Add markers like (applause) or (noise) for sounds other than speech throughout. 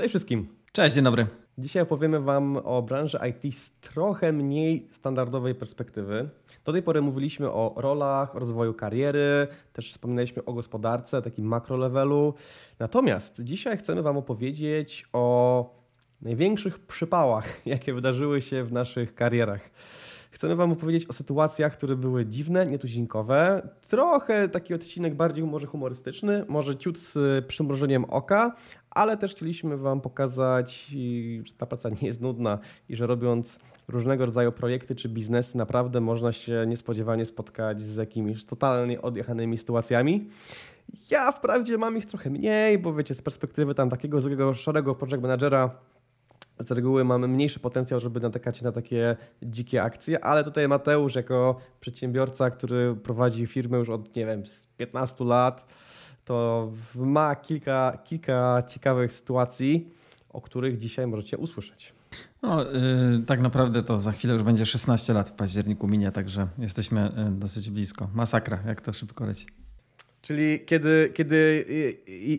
Cześć wszystkim. Cześć, dzień dobry. Dzisiaj opowiemy Wam o branży IT z trochę mniej standardowej perspektywy. Do tej pory mówiliśmy o rolach, rozwoju kariery, też wspominaliśmy o gospodarce, takim makro levelu. Natomiast dzisiaj chcemy Wam opowiedzieć o największych przypałach, (laughs) jakie wydarzyły się w naszych karierach. Chcemy Wam opowiedzieć o sytuacjach, które były dziwne, nietuzinkowe. Trochę taki odcinek bardziej może humorystyczny, może ciut z przymrożeniem oka, ale też chcieliśmy Wam pokazać, że ta praca (laughs) nie jest nudna i że robiąc różnego rodzaju projekty czy biznesy, naprawdę można się niespodziewanie spotkać z jakimiś totalnie odjechanymi sytuacjami. Ja wprawdzie mam ich trochę mniej, bo wiecie, z perspektywy tam takiego złego, szarego project managera z reguły mamy mniejszy potencjał, żeby natykać na takie dzikie akcje, ale tutaj Mateusz jako przedsiębiorca, który prowadzi firmę już od, nie wiem, 15 lat, to ma kilka, kilka ciekawych sytuacji, o których dzisiaj możecie usłyszeć. No, yy, tak naprawdę to za chwilę już będzie 16 lat w październiku minie, także jesteśmy yy, dosyć blisko. Masakra, jak to szybko leci. Czyli kiedy, kiedy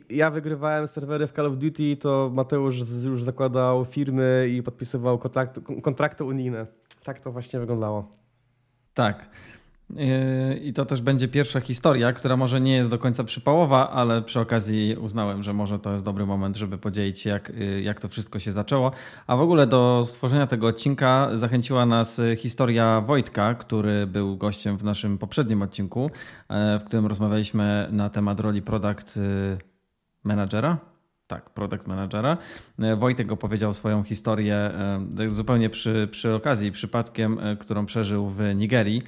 ja wygrywałem serwery w Call of Duty, to Mateusz już zakładał firmy i podpisywał kontrakty, kontrakty unijne. Tak to właśnie wyglądało. Tak. Yy, I to też będzie pierwsza historia, która może nie jest do końca przypałowa, ale przy okazji uznałem, że może to jest dobry moment, żeby podzielić się, jak, yy, jak to wszystko się zaczęło. A w ogóle do stworzenia tego odcinka zachęciła nas historia Wojtka, który był gościem w naszym poprzednim odcinku, yy, w którym rozmawialiśmy na temat roli product managera tak, product managera. E, Wojtek opowiedział swoją historię e, zupełnie przy, przy okazji, przypadkiem, e, którą przeżył w Nigerii,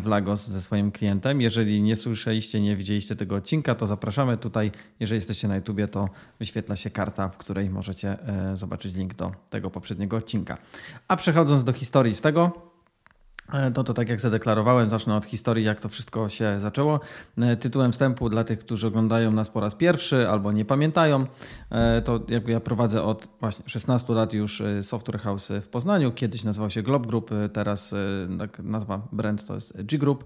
w Lagos ze swoim klientem. Jeżeli nie słyszeliście, nie widzieliście tego odcinka, to zapraszamy tutaj. Jeżeli jesteście na YouTubie, to wyświetla się karta, w której możecie zobaczyć link do tego poprzedniego odcinka. A przechodząc do historii z tego, no to tak jak zadeklarowałem, zacznę od historii, jak to wszystko się zaczęło. E, tytułem wstępu dla tych, którzy oglądają nas po raz pierwszy albo nie pamiętają, e, to jakby ja prowadzę od właśnie 16 lat już Software House w Poznaniu. Kiedyś nazywał się Glob Group, teraz tak nazwa brand to jest G Group.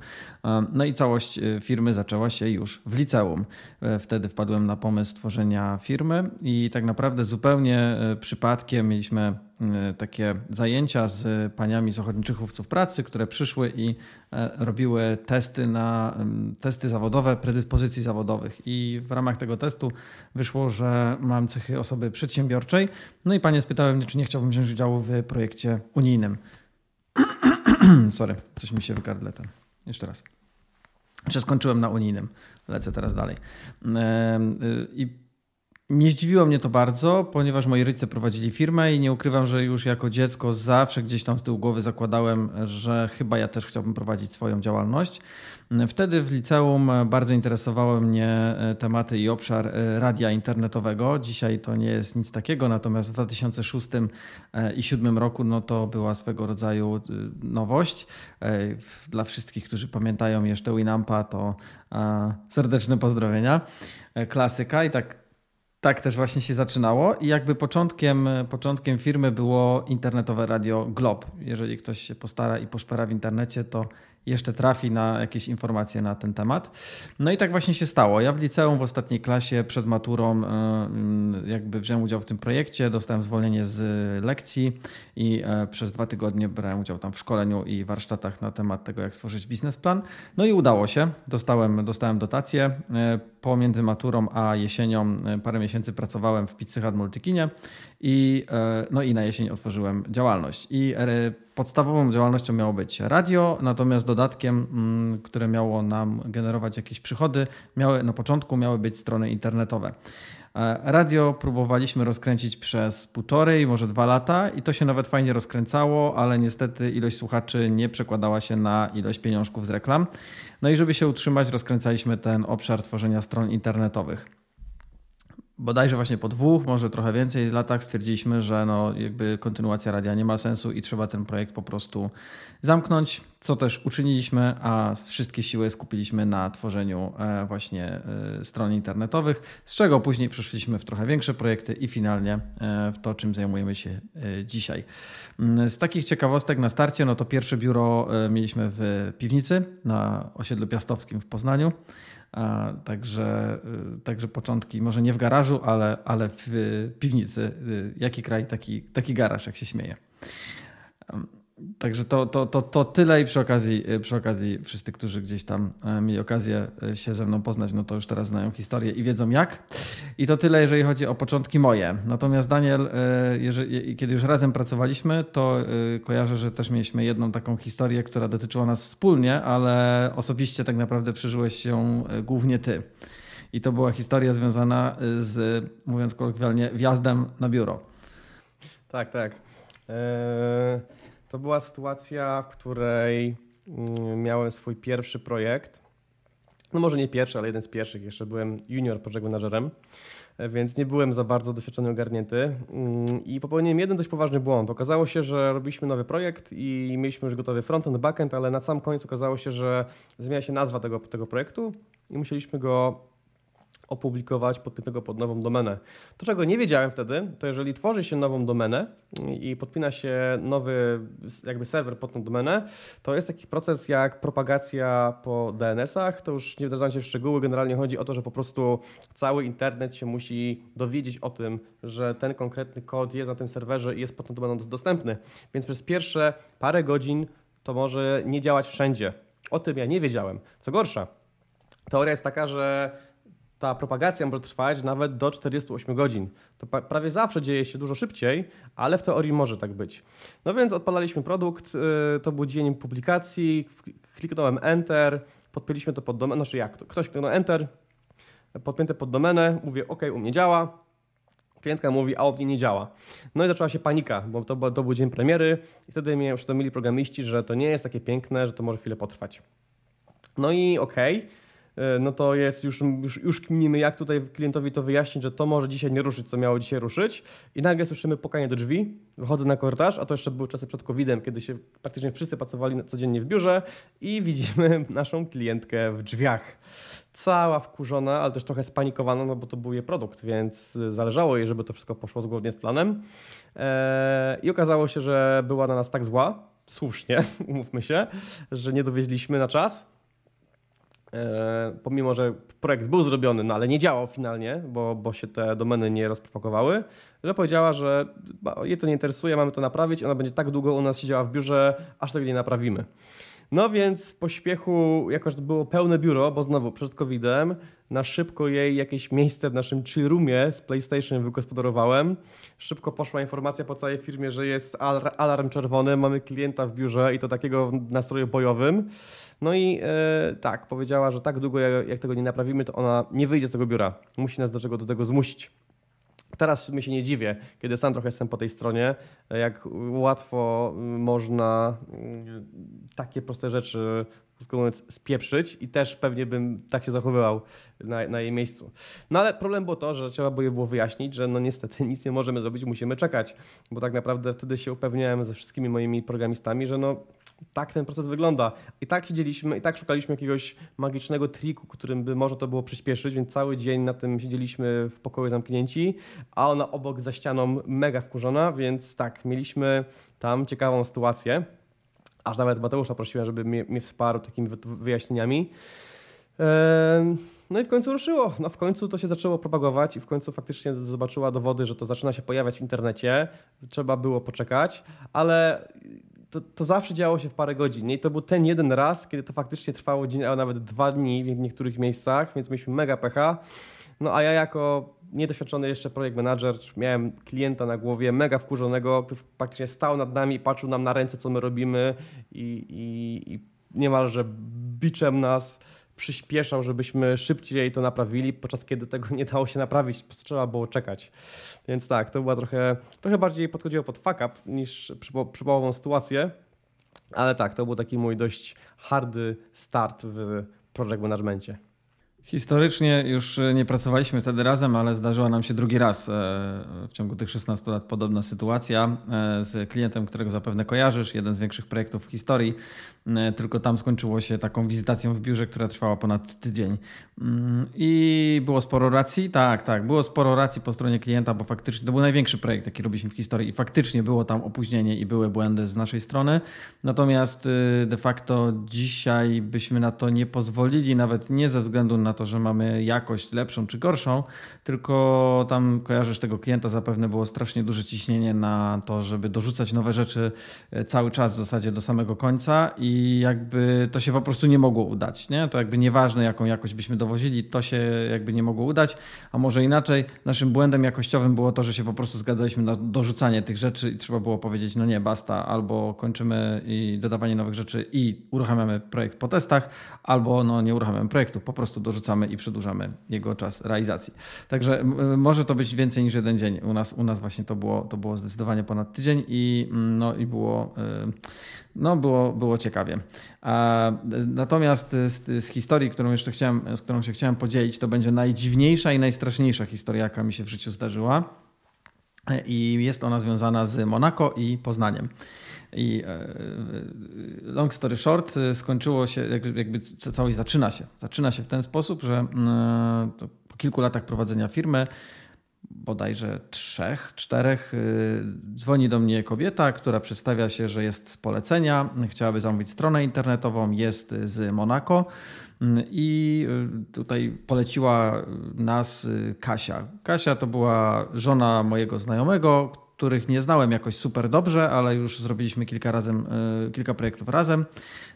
No i całość firmy zaczęła się już w liceum. Wtedy wpadłem na pomysł tworzenia firmy i tak naprawdę zupełnie przypadkiem mieliśmy takie zajęcia z paniami z ochotniczych łowców pracy, które przyszły i e, robiły testy na testy zawodowe, predyspozycji zawodowych. I w ramach tego testu wyszło, że mam cechy osoby przedsiębiorczej. No i panie spytały mnie, czy nie chciałbym wziąć udziału w projekcie unijnym. (clears throat) Sorry, coś mi się w gardle ten. Jeszcze raz. Jeszcze skończyłem na unijnym. Lecę teraz dalej. Y, I nie zdziwiło mnie to bardzo, ponieważ moi rodzice prowadzili firmę i nie ukrywam, że już jako dziecko zawsze gdzieś tam z tyłu głowy zakładałem, że chyba ja też chciałbym prowadzić swoją działalność. Wtedy w liceum bardzo interesowały mnie e, tematy i obszar e, radia internetowego. Dzisiaj to nie jest nic takiego, natomiast w 2006 e, i 2007 roku no to była swego rodzaju nowość. Dla wszystkich, którzy pamiętają jeszcze Winampa, to serdeczne pozdrowienia. Klasyka i tak tak też właśnie się zaczynało i jakby początkiem, początkiem firmy było internetowe radio Glob. Jeżeli ktoś się postara i poszpera w internecie, to jeszcze trafi na jakieś informacje na ten temat. No i tak właśnie się stało. Ja w liceum w ostatniej klasie przed maturą e, jakby wziąłem udział w tym projekcie, dostałem zwolnienie z lekcji i e, przez dwa tygodnie brałem udział tam w szkoleniu i warsztatach na temat tego, jak stworzyć biznesplan. No i udało się. Dostałem, dostałem dotację. E, pomiędzy maturą a jesienią parę miesięcy pracowałem w Pizzy Hut Multikinie i, no i na jesień otworzyłem działalność. I podstawową działalnością miało być radio, natomiast dodatkiem, mm, które miało nam generować jakieś przychody, miały, na początku miały być strony internetowe. E, radio próbowaliśmy rozkręcić przez półtorej, może dwa lata i to się nawet fajnie rozkręcało, ale niestety ilość słuchaczy nie przekładała się na ilość pieniążków z reklam. No i żeby się utrzymać, rozkręcaliśmy ten obszar tworzenia stron internetowych bodajże właśnie po dwóch, może trochę więcej latach stwierdziliśmy, że no jakby kontynuacja radia nie ma sensu i trzeba ten projekt po prostu zamknąć, co też uczyniliśmy, a wszystkie siły skupiliśmy na tworzeniu e, właśnie e, stron internetowych, z czego później przeszliśmy w trochę większe projekty i finalnie e, w to, czym zajmujemy się dzisiaj. Mm, z takich ciekawostek na starcie, no to pierwsze biuro mieliśmy w piwnicy na osiedlu piastowskim w Poznaniu. Także, także początki może nie w garażu, ale, ale w piwnicy. Jaki kraj, taki, taki garaż, jak się śmieje. Także to, to, to, to tyle i przy okazji, przy okazji wszyscy, którzy gdzieś tam e, mieli okazję e, się ze mną poznać, no to już teraz znają historię i wiedzą jak. I to tyle, jeżeli chodzi o początki moje. Natomiast Daniel, jeżeli, kiedy już razem pracowaliśmy, to kojarzę, że też mieliśmy jedną taką historię, która dotyczyła nas wspólnie, ale osobiście tak naprawdę przeżyłeś się głównie ty. I to była historia związana z, mówiąc kolokwialnie, wjazdem na biuro. Tak, tak. Eee... To była sytuacja, w której mm, miałem swój pierwszy projekt. No może nie pierwszy, ale jeden z pierwszych. Jeszcze byłem junior project managerem, e, więc nie byłem za bardzo doświadczony, ogarnięty. Mm, I popełniłem jeden dość poważny błąd. Okazało się, że robiliśmy nowy projekt i mieliśmy już gotowy frontend, backend, ale na sam koniec okazało się, że zmienia się nazwa tego, tego projektu i musieliśmy go opublikować podpiętego pod nową domenę. To, czego nie wiedziałem wtedy, to jeżeli tworzy się nową domenę i podpina się nowy jakby serwer pod tą domenę, to jest taki proces jak propagacja po DNS-ach. To już nie wdrażam się w szczegóły, generalnie chodzi o to, że po prostu cały internet się musi dowiedzieć o tym, że ten konkretny kod jest na tym serwerze i jest pod tą domeną dostępny. Więc przez pierwsze parę godzin to może nie działać wszędzie. O tym ja nie wiedziałem. Co gorsza, teoria jest taka, że ta propagacja może trwać nawet do 48 godzin. To prawie zawsze dzieje się dużo szybciej, ale w teorii może tak być. No więc odpalaliśmy produkt, y, to był dzień publikacji, kliknąłem Enter, podpięliśmy to pod domenę, znaczy jak, ktoś kliknął Enter, podpięte pod domenę, mówię OK, u mnie działa, klientka mówi, a u mnie nie działa. No i zaczęła się panika, bo to, to był dzień premiery i wtedy mnie uświadomili programiści, że to nie jest takie piękne, że to może chwilę potrwać. No i okej. Okay no to jest już, już, już kminimy, jak tutaj klientowi to wyjaśnić, że to może dzisiaj nie ruszyć, co miało dzisiaj ruszyć. I nagle słyszymy pukanie do drzwi, wychodzę na korytarz, a to jeszcze były czasy przed COVID-em, kiedy się praktycznie wszyscy pracowali codziennie w biurze i widzimy (laughs) naszą klientkę w drzwiach. Cała wkurzona, ale też trochę spanikowana, no bo to był jej produkt, więc zależało jej, żeby to wszystko poszło zgodnie z planem. Eee, I okazało się, że była na nas tak zła, słusznie, (laughs) umówmy się, że nie dowieźliśmy na czas E, pomimo, że projekt był zrobiony, no ale nie działał finalnie, bo, bo się te domeny nie rozpropagowały, że powiedziała, że jej to nie interesuje, mamy to naprawić, ona będzie tak długo u nas siedziała w biurze, aż tego nie naprawimy. No więc w pośpiechu, jako że to było pełne biuro, bo znowu przed COVID-em, na szybko jej jakieś miejsce w naszym chill roomie z PlayStation wygospodarowałem. Szybko poszła informacja po całej firmie, że jest alarm czerwony, mamy klienta w biurze i to takiego w nastroju bojowym. No i e, tak, powiedziała, że tak długo jak tego nie naprawimy, to ona nie wyjdzie z tego biura. Musi nas do czego do tego zmusić. Teraz mi się nie dziwię, kiedy sam trochę jestem po tej stronie, jak łatwo można mm, takie proste rzeczy mówiąc, spieprzyć i też pewnie bym tak się zachowywał na, na, jej miejscu. No ale problem było to, że trzeba było je było wyjaśnić, że no niestety nic nie możemy zrobić, musimy czekać, bo tak naprawdę wtedy się upewniałem ze wszystkimi moimi programistami, że no tak ten proces wygląda. I tak siedzieliśmy, i tak szukaliśmy jakiegoś magicznego triku, którym by może to było przyspieszyć, więc cały dzień na tym siedzieliśmy w pokoju zamknięci, a ona obok za ścianą mega wkurzona, więc tak, mieliśmy tam ciekawą sytuację. Aż nawet Mateusza prosiłem, żeby mnie, mnie wsparł takimi wyjaśnieniami. No i w końcu ruszyło. No w końcu to się zaczęło propagować i w końcu faktycznie zobaczyła dowody, że to zaczyna się pojawiać w internecie. Trzeba było poczekać, ale to, to zawsze działo się w parę godzin. I to był ten jeden raz, kiedy to faktycznie trwało dzień, a nawet dwa dni w niektórych miejscach, więc mieliśmy mega pecha. No a ja jako niedoświadczony jeszcze projekt manager miałem klienta na głowie, mega wkurzonego, który praktycznie stał nad nami i patrzył nam na ręce, co my robimy i, i, i niemalże biczem nas przyspieszał, żebyśmy szybciej to naprawili, podczas kiedy tego nie dało się naprawić, trzeba było czekać. Więc tak, to była trochę, trochę bardziej podchodziło pod fuck up niż przypałową sytuację, ale tak, to był taki mój dość hardy start w project managementie. Historycznie już nie pracowaliśmy wtedy razem, ale zdarzyła nam się drugi raz e, w ciągu tych 16 lat podobna sytuacja e, z klientem, którego zapewne kojarzysz, jeden z większych projektów w historii. E, tylko tam skończyło się taką wizytacją w biurze, która trwała ponad tydzień. Mm, I było sporo racji, tak, tak, było sporo racji po stronie klienta, bo faktycznie to był największy projekt, jaki robiliśmy w historii i faktycznie było tam opóźnienie i były błędy z naszej strony. Natomiast de facto dzisiaj byśmy na to nie pozwolili, nawet nie ze względu na to, że mamy jakość lepszą czy gorszą, tylko tam kojarzysz tego klienta, zapewne było strasznie duże ciśnienie na to, żeby dorzucać nowe rzeczy e, cały czas w zasadzie do samego końca i jakby to się po prostu nie mogło udać. Nie? To jakby nieważne, jaką jakość byśmy dowozili, to się jakby nie mogło udać, a może inaczej, naszym błędem jakościowym było to, że się po prostu zgadzaliśmy na dorzucanie tych rzeczy i trzeba było powiedzieć, no nie, basta, albo kończymy i dodawanie nowych rzeczy i uruchamiamy projekt po testach, albo no nie uruchamiamy projektu, po prostu dorzucamy i przedłużamy jego czas realizacji. Także może to być więcej niż jeden dzień. U nas, u nas właśnie to było, to było zdecydowanie ponad tydzień i, no, i było, y, no, było, było ciekawie. Natomiast z, z historii, którą jeszcze chciałem, z którą się chciałem podzielić, to będzie najdziwniejsza i najstraszniejsza historia, jaka mi się w życiu zdarzyła. I jest ona związana z Monako i Poznaniem. I e, e, long story short, e, skończyło się, jakby całość zaczyna się. Zaczyna się w ten sposób, że mm, po kilku latach prowadzenia firmy, bodajże trzech, czterech, dzwoni do mnie kobieta, która przedstawia się, że jest z polecenia, chciałaby zamówić stronę internetową, jest z Monako. Mm, I tutaj poleciła nas Kasia. Kasia to była żona mojego znajomego, których nie znałem jakoś super dobrze, ale już zrobiliśmy kilka, razem, e, kilka projektów razem.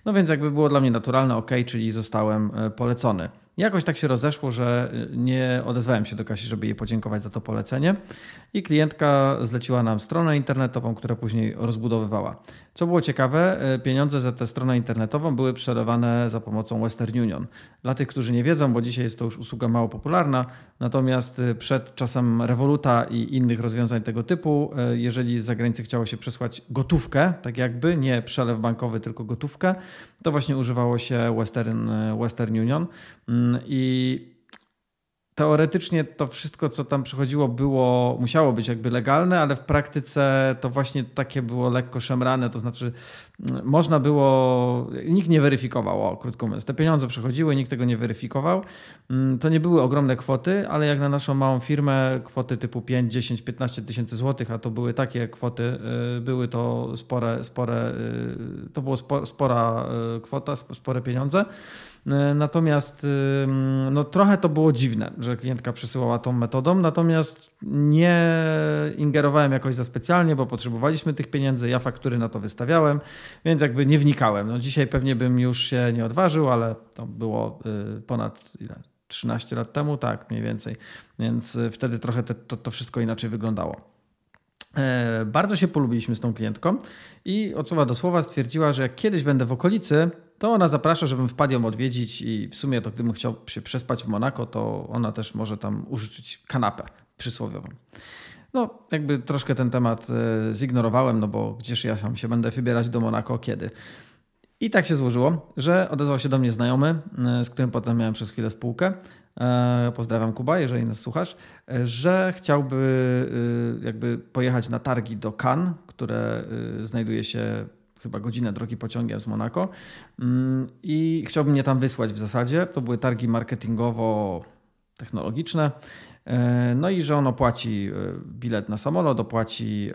No więc jakby było dla mnie naturalne, ok, czyli zostałem e, polecony. Jakoś tak się rozeszło, że nie odezwałem się do Kasi, żeby jej podziękować za to polecenie i klientka zleciła nam stronę internetową, która później rozbudowywała. Co było ciekawe, e, pieniądze za tę stronę internetową były przelewane za pomocą Western Union. Dla tych, którzy nie wiedzą, bo dzisiaj jest to już usługa mało popularna, natomiast e, przed czasem Revoluta i innych rozwiązań tego typu, e, jeżeli z zagranicy chciało się przesłać gotówkę, tak jakby, nie przelew bankowy, tylko gotówkę, to właśnie używało się Western, Western Union mm, i teoretycznie to wszystko, co tam przychodziło, było, musiało być jakby legalne, ale w praktyce to właśnie takie było lekko szemrane, to znaczy można było, nikt nie weryfikował, o, krótko mówiąc. Te pieniądze przychodziły, nikt tego nie weryfikował. Mm, to nie były ogromne kwoty, ale jak na naszą małą firmę, kwoty typu 5, 10, 15 tysięcy złotych, a to były takie kwoty, y, były to spore, spore y, to było spora y, kwota, spore pieniądze. Natomiast no, trochę to było dziwne, że klientka przesyłała tą metodą, natomiast nie ingerowałem jakoś za specjalnie, bo potrzebowaliśmy tych pieniędzy, ja faktury na to wystawiałem, więc jakby nie wnikałem. No, dzisiaj pewnie bym już się nie odważył, ale to było y, ponad ile? 13 lat temu, tak, mniej więcej. Więc y, wtedy trochę te, to, to wszystko inaczej wyglądało. E, bardzo się polubiliśmy z tą klientką i od słowa do słowa stwierdziła, że jak kiedyś będę w okolicy, to ona zaprasza, żebym wpadł ją odwiedzić i w sumie to gdybym chciał się przespać w Monako, to ona też może tam użyczyć kanapę przysłowiową. No, jakby troszkę ten temat e, zignorowałem, no bo gdzież ja się będę wybierać do Monako, kiedy? I tak się złożyło, że odezwał się do mnie znajomy, e, z którym potem miałem przez chwilę spółkę. E, pozdrawiam Kuba, jeżeli nas słuchasz, że chciałby jakby pojechać na targi do Cannes, które znajduje się chyba godzinę drogi pociągiem z Monako mm, i chciałbym mnie tam wysłać w zasadzie. To były targi marketingowo-technologiczne. E, no i że on opłaci e, bilet na samolot, opłaci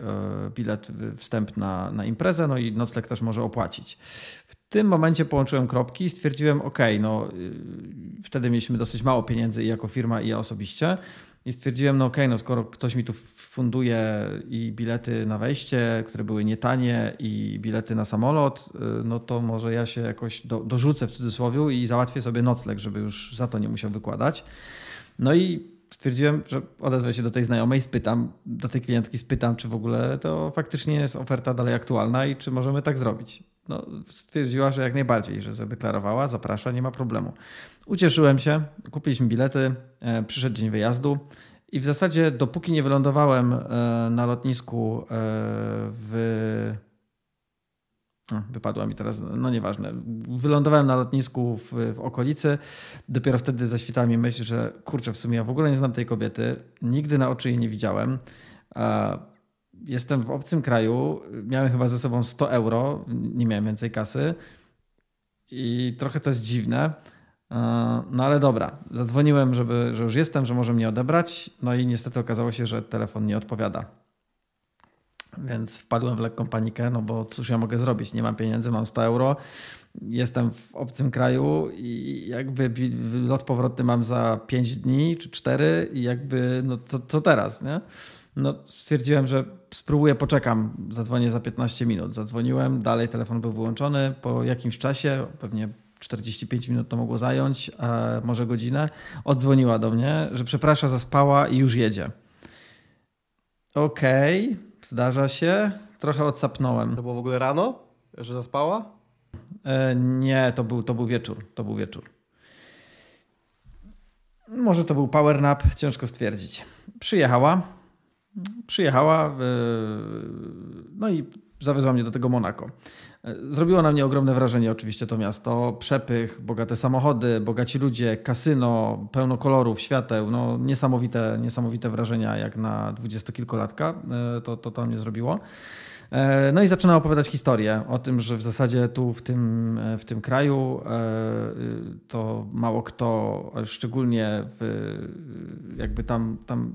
e, bilet wstęp na, na imprezę, no i nocleg też może opłacić. W tym momencie połączyłem kropki i stwierdziłem, ok, no wtedy mieliśmy dosyć mało pieniędzy i jako firma i ja osobiście i stwierdziłem, no okay, no skoro ktoś mi tu funduje i bilety na wejście, które były nietanie i bilety na samolot, no to może ja się jakoś do, dorzucę w cudzysłowie i załatwię sobie nocleg, żeby już za to nie musiał wykładać. No i stwierdziłem, że odezwę się do tej znajomej, spytam, do tej klientki spytam, czy w ogóle to faktycznie jest oferta dalej aktualna i czy możemy tak zrobić. No, stwierdziła, że jak najbardziej, że zadeklarowała, zaprasza, nie ma problemu. Ucieszyłem się, kupiliśmy bilety, e, przyszedł dzień wyjazdu i w zasadzie dopóki nie wylądowałem e, na lotnisku e, w wypadła mi teraz, no nieważne. Wylądowałem na lotnisku w, w, okolicy. Dopiero wtedy zaświtała mi myśl, że kurczę, w sumie ja w ogóle nie znam tej kobiety. Nigdy na oczy jej nie widziałem. Jestem w obcym kraju. Miałem chyba ze sobą 100 euro. Nie miałem więcej kasy. I trochę to jest dziwne. No ale dobra, zadzwoniłem, żeby, że już jestem, że może mnie odebrać. No i niestety okazało się, że telefon nie odpowiada. Więc wpadłem w lekką panikę, no bo cóż ja mogę zrobić? Nie mam pieniędzy, mam 100 euro, jestem w obcym kraju i jakby lot powrotny mam za 5 dni czy 4 i jakby no co, co teraz, nie? No stwierdziłem, że spróbuję, poczekam, zadzwonię za 15 minut. Zadzwoniłem, dalej telefon był wyłączony. Po jakimś czasie, pewnie 45 minut to mogło zająć, może godzinę, odzwoniła do mnie, że przeprasza, zaspała i już jedzie. Okej, okay, zdarza się. Trochę odsapnąłem. To było w ogóle rano, że zaspała? E, nie, to był, to był wieczór. To był wieczór. Może to był power nap, ciężko stwierdzić. Przyjechała. Przyjechała, no i zawiozła mnie do tego Monako. E, zrobiło na mnie ogromne wrażenie oczywiście to miasto. Przepych, bogate samochody, bogaci ludzie, kasyno, pełno kolorów, świateł. No, niesamowite, niesamowite wrażenia jak na dwudziestokilkolatka e, to, to to mnie zrobiło. E, no i zaczyna opowiadać historię o tym, że w zasadzie tu w tym, w tym kraju to mało kto, szczególnie w, jakby tam, tam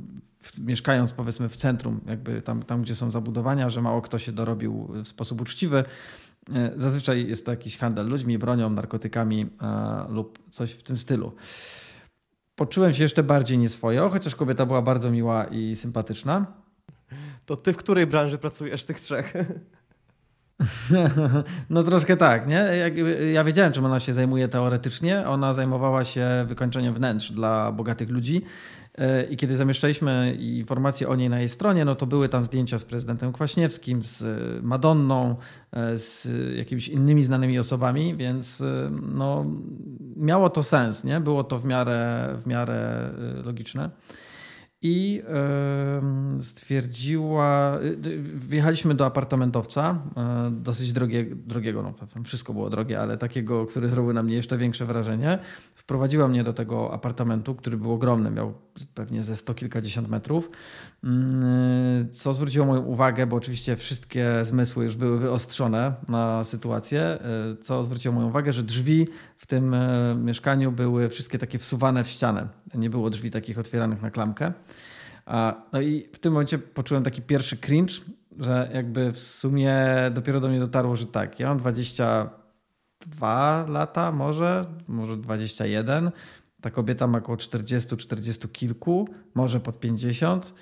mieszkając powiedzmy w centrum, jakby tam, tam, gdzie są zabudowania, że mało kto się dorobił w sposób uczciwy. E, zazwyczaj jest to jakiś handel ludźmi, bronią, narkotykami e, lub coś w tym stylu. Poczułem się jeszcze bardziej nieswojo, chociaż kobieta była bardzo miła i sympatyczna. To ty w której branży pracujesz tych trzech? (laughs) No troszkę tak, nie? Ja wiedziałem, czym ona się zajmuje teoretycznie. Ona zajmowała się wykończeniem wnętrz dla bogatych ludzi I kiedy zamieszczaliśmy informacje o niej na jej stronie, no to były tam zdjęcia z prezydentem Kwaśniewskim, z Madonną, e, z jakimiś innymi znanymi osobami, więc e, no, miało to sens, nie? Było to w miarę, w miarę logiczne i stwierdziła, wjechaliśmy do apartamentowca, dosyć drogie, drogiego, no wszystko było drogie, ale takiego, który zrobił na mnie jeszcze większe wrażenie. Wprowadziła mnie do tego apartamentu, który był ogromny, miał pewnie ze sto kilkadziesiąt metrów, mm, co zwróciło moją uwagę, bo oczywiście wszystkie zmysły już były wyostrzone na sytuację, co zwróciło moją uwagę, że drzwi w tym mieszkaniu były wszystkie takie wsuwane w ścianę. Nie było drzwi takich otwieranych na klamkę. No i w tym momencie poczułem taki pierwszy cringe, że jakby w sumie dopiero do mnie dotarło, że tak, ja mam 22 lata może, może 21. Ta kobieta ma około 40, 40 kilku, może pod 50.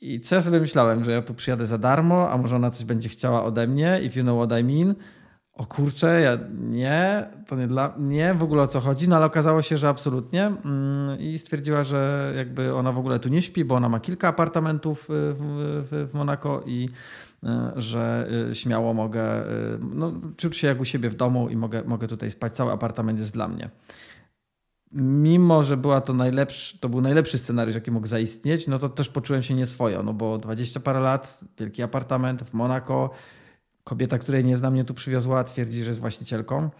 I co ja sobie myślałem, że ja tu przyjadę za darmo, a może ona coś będzie chciała ode mnie, if you know what I mean o kurczę, ja nie, to nie dla mnie w ogóle o co chodzi, no ale okazało się, że absolutnie mm, i stwierdziła, że jakby ona w ogóle tu nie śpi, bo ona ma kilka apartamentów w, w, w Monako i y, że y, śmiało mogę y, no, czuć się jak u siebie w domu i mogę, mogę tutaj spać, cały apartament jest dla mnie. Mimo, że była to najlepszy, to był najlepszy scenariusz, jaki mógł zaistnieć, no to też poczułem się nieswojo, no bo 20 parę lat, wielki apartament w Monako, Kobieta, której nie znam, mnie tu przywiozła, twierdzi, że jest właścicielką.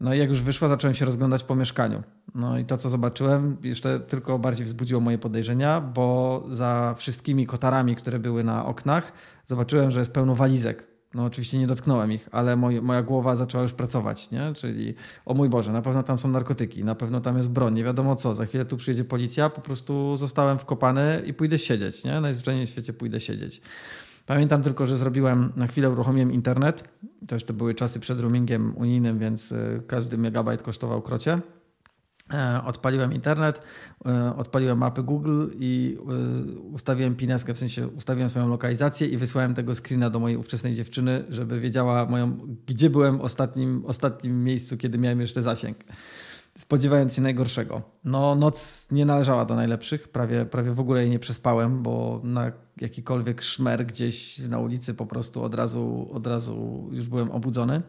No i jak już wyszła, zacząłem się rozglądać po mieszkaniu. No i to, co zobaczyłem, jeszcze tylko bardziej wzbudziło moje podejrzenia, bo za wszystkimi kotarami, które były na oknach, zobaczyłem, że jest pełno walizek. No oczywiście nie dotknąłem ich, ale moj, moja głowa zaczęła już pracować, nie? Czyli o mój Boże, na pewno tam są narkotyki, na pewno tam jest broń, nie wiadomo co. Za chwilę tu przyjedzie policja, po prostu zostałem wkopany i pójdę siedzieć, nie? Najzwyczajniej w świecie pójdę siedzieć. Pamiętam tylko, że zrobiłem, na chwilę uruchomiłem internet. To jeszcze były czasy przed roamingiem unijnym, więc y, każdy megabajt kosztował krocie. E, odpaliłem internet, e, odpaliłem mapy Google i ustawiłem pineskę, w sensie ustawiłem swoją lokalizację i wysłałem tego screena do mojej ówczesnej dziewczyny, żeby wiedziała moją, gdzie byłem w ostatnim, ostatnim miejscu, kiedy miałem jeszcze zasięg spodziewając się najgorszego. No, noc nie należała do najlepszych, prawie, prawie w ogóle jej nie przespałem, bo na jakikolwiek szmer gdzieś na ulicy po prostu od razu, od razu już byłem obudzony.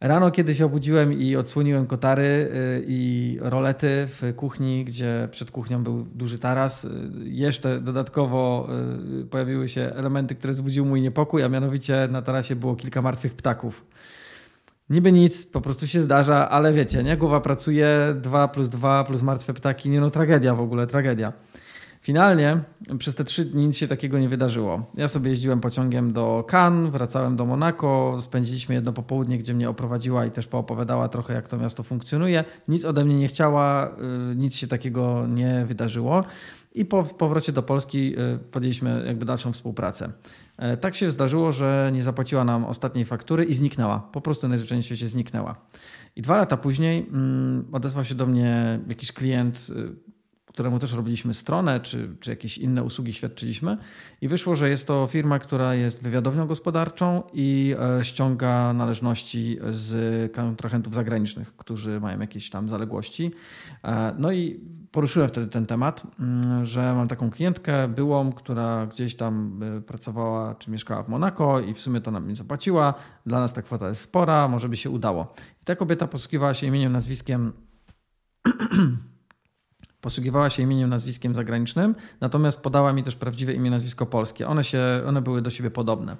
Rano, kiedy się obudziłem i odsłoniłem kotary y, i rolety w kuchni, gdzie przed kuchnią był duży taras, y, jeszcze dodatkowo y, pojawiły się elementy, które wzbudziły mój niepokój, a mianowicie na tarasie było kilka martwych ptaków. Niby nic, po prostu się zdarza, ale wiecie, nie? Głowa pracuje, 2 plus 2 plus martwe ptaki, nie no tragedia w ogóle, tragedia. Finalnie przez te trzy dni nic się takiego nie wydarzyło. Ja sobie jeździłem pociągiem do Cannes, wracałem do Monako, spędziliśmy jedno popołudnie, gdzie mnie oprowadziła i też poopowiadała trochę, jak to miasto funkcjonuje. Nic ode mnie nie chciała, y, nic się takiego nie wydarzyło. I po powrocie do Polski y, podjęliśmy jakby dalszą współpracę. E, tak się zdarzyło, że nie zapłaciła nam ostatniej faktury i zniknęła. Po prostu najzwyczajniej w świecie zniknęła. I dwa lata później mm, odezwał się do mnie jakiś klient, y, któremu też robiliśmy stronę, czy, czy jakieś inne usługi świadczyliśmy. I wyszło, że jest to firma, która jest wywiadownią gospodarczą i e, ściąga należności z kontrahentów zagranicznych, którzy mają jakieś tam zaległości. E, no i poruszyłem wtedy ten temat, mm, że mam taką klientkę byłą, która gdzieś tam e, pracowała czy mieszkała w Monako i w sumie to nam nie zapłaciła. Dla nas ta kwota jest spora, może by się udało. I ta kobieta posługiwała się imieniem, nazwiskiem (clears throat) posługiwała się imieniem, nazwiskiem zagranicznym, natomiast podała mi też prawdziwe imię, nazwisko polskie. One, się, one były do siebie podobne.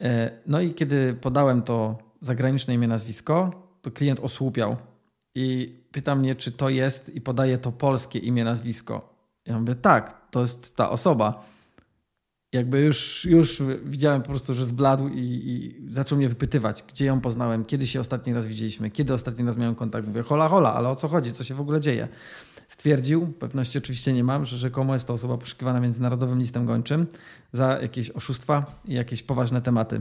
E, no i kiedy podałem to zagraniczne imię, nazwisko, to klient osłupiał i pyta mnie, czy to jest i podaje to polskie imię, nazwisko. Ja mówię, tak, to jest ta osoba. Jakby już, już widziałem po prostu, że zbladł i, i zaczął mnie wypytywać, gdzie ją poznałem, kiedy się ostatni raz widzieliśmy, kiedy ostatni raz miałem kontakt. Mówię, hola, hola, ale o co chodzi, co się w ogóle dzieje? stwierdził, pewności oczywiście nie mam, że rzekomo jest to osoba poszukiwana międzynarodowym listem gończym za jakieś oszustwa i jakieś poważne tematy.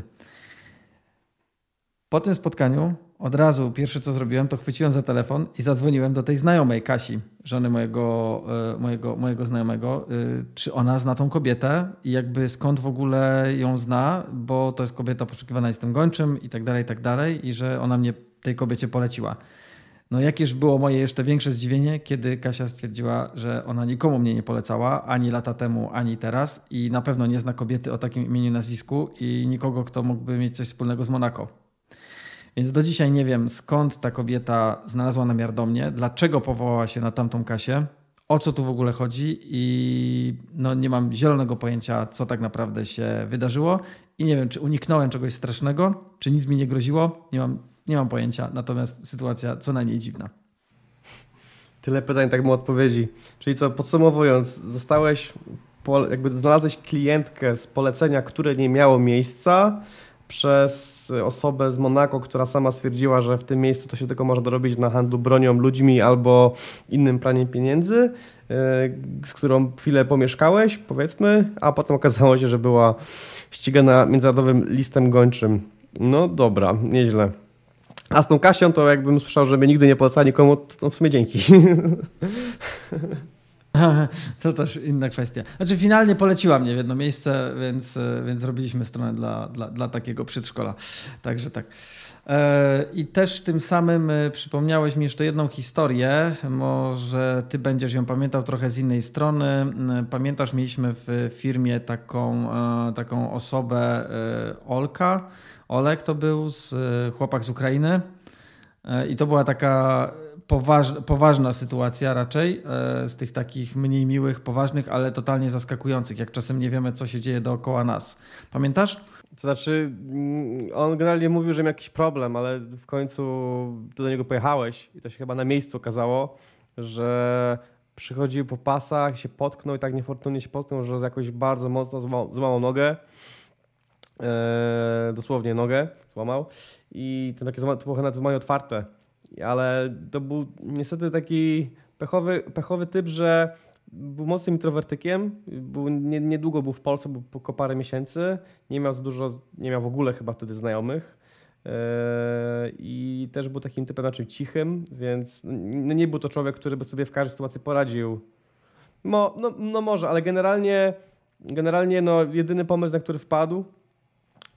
Po tym spotkaniu od razu pierwsze co zrobiłem, to chwyciłem za telefon i zadzwoniłem do tej znajomej Kasi, żony mojego, e, mojego, mojego znajomego, e, czy ona zna tą kobietę i jakby skąd w ogóle ją zna, bo to jest kobieta poszukiwana listem gończym i tak dalej, i tak dalej i że ona mnie tej kobiecie poleciła. No jakież było moje jeszcze większe zdziwienie, kiedy Kasia stwierdziła, że ona nikomu mnie nie polecała, ani lata temu, ani teraz i na pewno nie zna kobiety o takim imieniu nazwisku i nikogo, kto mógłby mieć coś wspólnego z Monako. Więc do dzisiaj nie wiem, skąd ta kobieta znalazła namiar do mnie, dlaczego powołała się na tamtą Kasię, o co tu w ogóle chodzi i no nie mam zielonego pojęcia, co tak naprawdę się wydarzyło i nie wiem, czy uniknąłem czegoś strasznego, czy nic mi nie groziło, nie mam nie mam pojęcia, natomiast sytuacja co najmniej dziwna. Tyle pytań, tak mu odpowiedzi. Czyli co, podsumowując, zostałeś, jakby znalazłeś klientkę z polecenia, które nie miało miejsca przez osobę z Monako, która sama stwierdziła, że w tym miejscu to się tylko może dorobić na handlu bronią, ludźmi albo innym praniem pieniędzy, e, z którą chwilę pomieszkałeś, powiedzmy, a potem okazało się, że była ścigana międzynarodowym listem gończym. No dobra, nieźle. A z tą Kasią to jakbym słyszał, że mnie nigdy nie poleca nikomu, to w sumie dzięki. (laughs) (laughs) To też inna kwestia. Znaczy, finalnie poleciła mnie w jedno miejsce, więc, więc zrobiliśmy stronę dla, dla, dla takiego przedszkola. Także tak. E, I też tym samym e, przypomniałeś mi jeszcze jedną historię. Może ty będziesz ją pamiętał trochę z innej strony. E, pamiętasz, mieliśmy w firmie taką, taką osobę Olka. Olek to był z, chłopak z Ukrainy. I to była taka poważna, poważna sytuacja raczej, z tych takich mniej miłych, poważnych, ale totalnie zaskakujących, jak czasem nie wiemy, co się dzieje dookoła nas. Pamiętasz? To znaczy, mm, on generalnie mówił, że miał jakiś problem, ale w końcu ty do niego pojechałeś i to się chyba na miejscu okazało, że przychodził po pasach, się potknął i tak niefortunnie się potknął, że jakoś bardzo mocno złamał, nogę. Eee, dosłownie nogę złamał i to, takie, nawet w otwarte. Ale to był niestety taki pechowy, pechowy typ, że był mocnym introwertykiem, był, nie, niedługo był w Polsce, był po parę miesięcy, nie miał dużo, nie miał w ogóle chyba wtedy znajomych yy, i też był takim typem raczej cichym, więc no nie był to człowiek, który by sobie w każdej sytuacji poradził. Mo, no, no może, ale generalnie, generalnie no, jedyny pomysł, na który wpadł,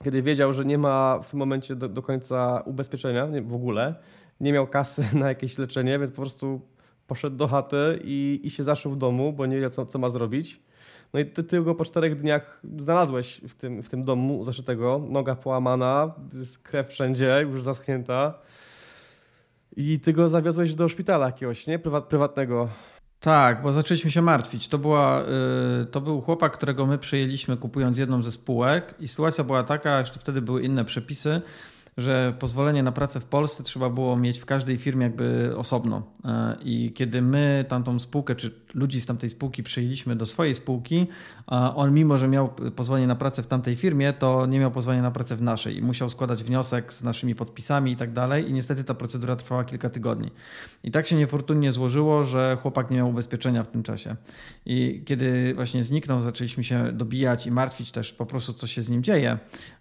kiedy wiedział, że nie ma w tym momencie do, do końca ubezpieczenia nie, w ogóle, nie miał kasy (laughs) na jakieś leczenie, więc po prostu poszedł do chaty i, i się zaszył w domu, bo nie wiedział, co, co ma zrobić. No i ty, ty go po czterech dniach znalazłeś w tym, w tym domu zaszytego, noga połamana, krew wszędzie, już zaschnięta. I ty go zawiozłeś do szpitala jakiegoś, nie? Prywat, prywatnego. Tak, bo zaczęliśmy się martwić. To, była, yy, to był chłopak, którego my przejęliśmy kupując jedną ze spółek i sytuacja była taka, jeszcze wtedy były inne przepisy, że pozwolenie na pracę w Polsce trzeba było mieć w każdej firmie jakby osobno. E, I kiedy my tamtą spółkę, czy ludzi z tamtej spółki przyjęliśmy do swojej spółki, on mimo, że miał pozwolenie na pracę w tamtej firmie, to nie miał pozwolenia na pracę w naszej i musiał składać wniosek z naszymi podpisami i tak dalej. I niestety ta procedura trwała kilka tygodni. I tak się niefortunnie złożyło, że chłopak nie miał ubezpieczenia w tym czasie. I kiedy właśnie zniknął, zaczęliśmy się dobijać i martwić też po prostu, co się z nim dzieje.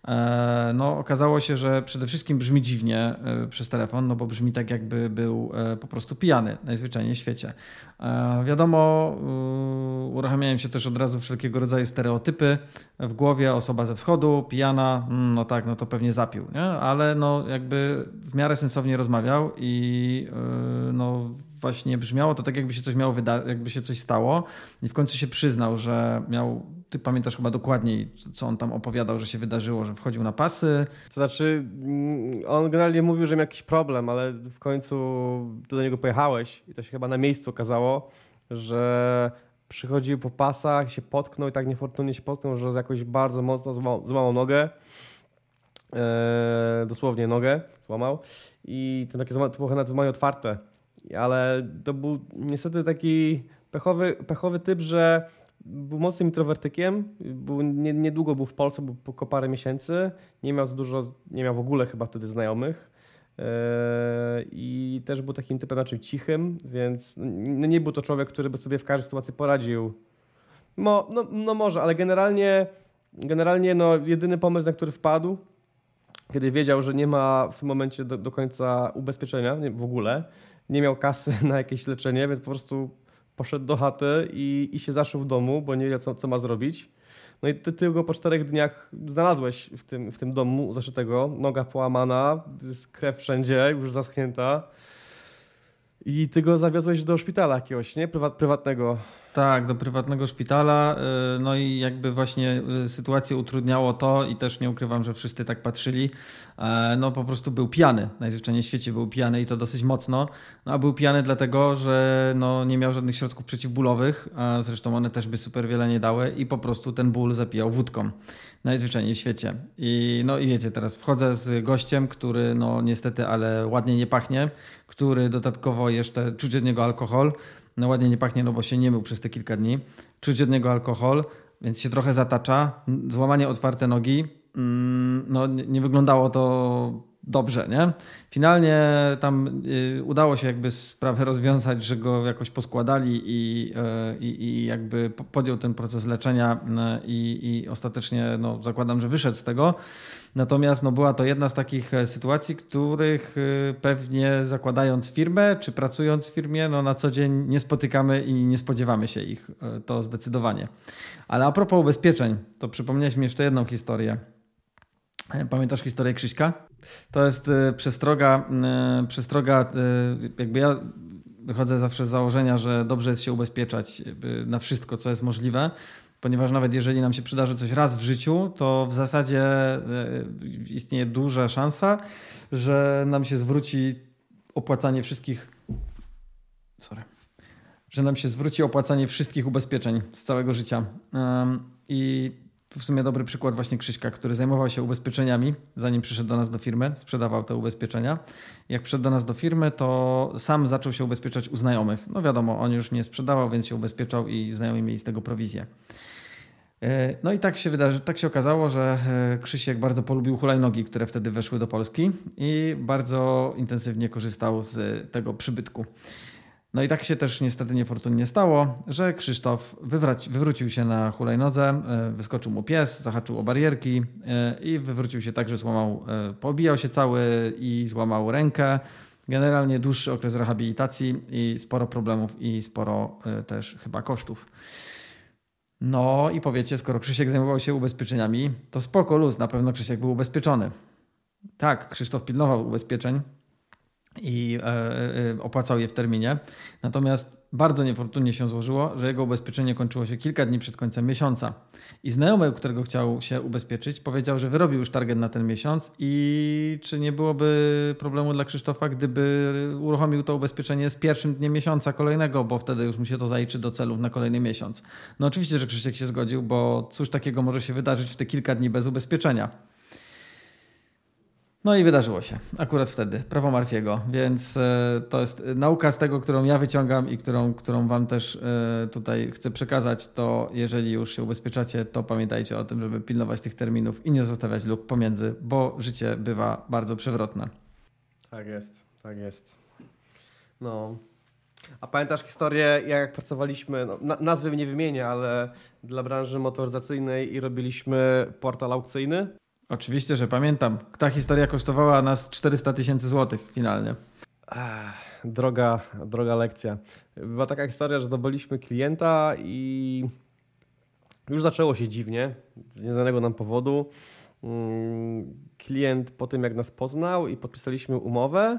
E, no, okazało się, że przede wszystkim brzmi dziwnie e, przez telefon, no bo brzmi tak, jakby był e, po prostu pijany najzwyczajniej w świecie. Wiadomo, uruchamiają się też od razu wszelkiego rodzaju stereotypy w głowie, osoba ze wschodu, pijana, mm, no tak, no to pewnie zapił, nie? ale no jakby w miarę sensownie rozmawiał i no właśnie brzmiało to tak, jakby się coś miało jakby się coś stało i w końcu się przyznał, że miał ty pamiętasz chyba dokładniej, co on tam opowiadał, że się wydarzyło, że wchodził na pasy. To znaczy, mm, on generalnie mówił, że miał jakiś problem, ale w końcu ty do niego pojechałeś i to się chyba na miejscu okazało, że przychodził po pasach, się potknął i tak niefortunnie się potknął, że jakoś bardzo mocno złamał, nogę. Eee, dosłownie nogę złamał i to, takie, to było nawet złamanie otwarte. Ale to był niestety taki pechowy, pechowy typ, że był mocnym introwertykiem, był, nie, niedługo był w Polsce, był po parę miesięcy, nie miał dużo, nie miał w ogóle chyba wtedy znajomych yy, i też był takim typem raczej cichym, więc no nie był to człowiek, który by sobie w każdej sytuacji poradził. No, no, no może, ale generalnie, generalnie no, jedyny pomysł, na który wpadł, kiedy wiedział, że nie ma w tym momencie do, do końca ubezpieczenia nie, w ogóle, nie miał kasy (laughs) na jakieś leczenie, więc po prostu poszedł do chaty i, i się zaszył w domu, bo nie wiedział, co, co ma zrobić. No i ty, ty go po czterech dniach znalazłeś w tym, w tym domu zaszytego, noga połamana, krew wszędzie, już zaschnięta. I ty go zawiozłeś do szpitala jakiegoś, nie? Prywat, prywatnego. Tak, do prywatnego szpitala. Y, no i jakby właśnie y, sytuację utrudniało to i też nie ukrywam, że wszyscy tak patrzyli. E, no po prostu był pijany. Najzwyczajniej w świecie był pijany i to dosyć mocno. No, a był pijany dlatego, że no, nie miał żadnych środków przeciwbólowych, a zresztą one też by super wiele nie dały i po prostu ten ból zapijał wódką. Najzwyczajniej w świecie. I no i wiecie, teraz wchodzę z gościem, który no niestety, ale ładnie nie pachnie, który dodatkowo jeszcze czuć od niego alkohol no ładnie nie pachnie, no bo się nie mył przez te kilka dni. Czuć od niego alkohol, więc się trochę zatacza. Złamanie otwarte nogi. Mm, no nie wyglądało to dobrze, nie? Finalnie tam y, udało się jakby sprawę rozwiązać, że go jakoś poskładali i, y, i, i jakby podjął ten proces leczenia y, i, i ostatecznie no, zakładam, że wyszedł z tego. Natomiast no, była to jedna z takich e, sytuacji, których pewnie zakładając firmę czy pracując w firmie, no, na co dzień nie spotykamy i nie spodziewamy się ich. To zdecydowanie. Ale a propos ubezpieczeń, to przypomniałeś mi jeszcze jedną historię. Pamiętasz historię Krzyśka? To jest e, przestroga, e, przestroga jakby ja wychodzę zawsze z założenia, że dobrze jest się ubezpieczać na wszystko, co jest możliwe, ponieważ nawet jeżeli nam się przydarzy coś raz w życiu, to w zasadzie istnieje duża szansa, że nam się zwróci opłacanie wszystkich. Sorry. Że nam się zwróci opłacanie wszystkich ubezpieczeń z całego życia. I w sumie dobry przykład właśnie Krzyśka, który zajmował się ubezpieczeniami, zanim przyszedł do nas do firmy, sprzedawał te ubezpieczenia. Jak przyszedł do nas do firmy, to sam zaczął się ubezpieczać u znajomych. No wiadomo, on już nie sprzedawał, więc się ubezpieczał i znajomi mieli z tego prowizję. E, no i tak się, wydarzy, tak się okazało, że e, Krzysiek bardzo polubił hulajnogi, które wtedy weszły do Polski i bardzo intensywnie korzystał z tego przybytku. No i tak się też niestety niefortunnie stało, że Krzysztof wywrócił się na hulajnodze, e, wyskoczył mu pies, zahaczył o barierki e, i wywrócił się tak, że złamał, e, pobijał się cały i złamał rękę. Generalnie dłuższy okres rehabilitacji i sporo problemów i sporo też chyba kosztów. No i powiecie, skoro Krzysiek zajmował się ubezpieczeniami, to spoko luz, na pewno Krzysiek był ubezpieczony. Tak, Krzysztof pilnował ubezpieczeń, i e, e, opłacał je w terminie. Natomiast bardzo niefortunnie się złożyło, że jego ubezpieczenie kończyło się kilka dni przed końcem miesiąca. I znajomy, którego chciał się ubezpieczyć, powiedział, że wyrobił już target na ten miesiąc i czy nie byłoby problemu dla Krzysztofa, gdyby uruchomił to ubezpieczenie z pierwszym dniem miesiąca kolejnego, bo wtedy już mu się to zaliczy do celów na kolejny miesiąc. No oczywiście, że Krzysiek się zgodził, bo cóż takiego może się wydarzyć w te kilka dni bez ubezpieczenia. No i wydarzyło się akurat wtedy, prawo Marfiego, więc e, to jest nauka z tego, którą ja wyciągam i którą, którą Wam też e, tutaj chcę przekazać, to jeżeli już się ubezpieczacie, to pamiętajcie o tym, żeby pilnować tych terminów i nie zostawiać luk pomiędzy, bo życie bywa bardzo przewrotne. Tak jest, tak jest. No. A pamiętasz historię, jak pracowaliśmy, no, nazwy nie wymienię, ale dla branży motoryzacyjnej i robiliśmy portal aukcyjny? Oczywiście, że pamiętam. Ta historia kosztowała nas 400 tysięcy złotych finalnie. Droga, droga lekcja. Była taka historia, że zdobyliśmy klienta i już zaczęło się dziwnie, z nieznanego nam powodu. Mm, klient po tym, jak nas poznał i podpisaliśmy umowę,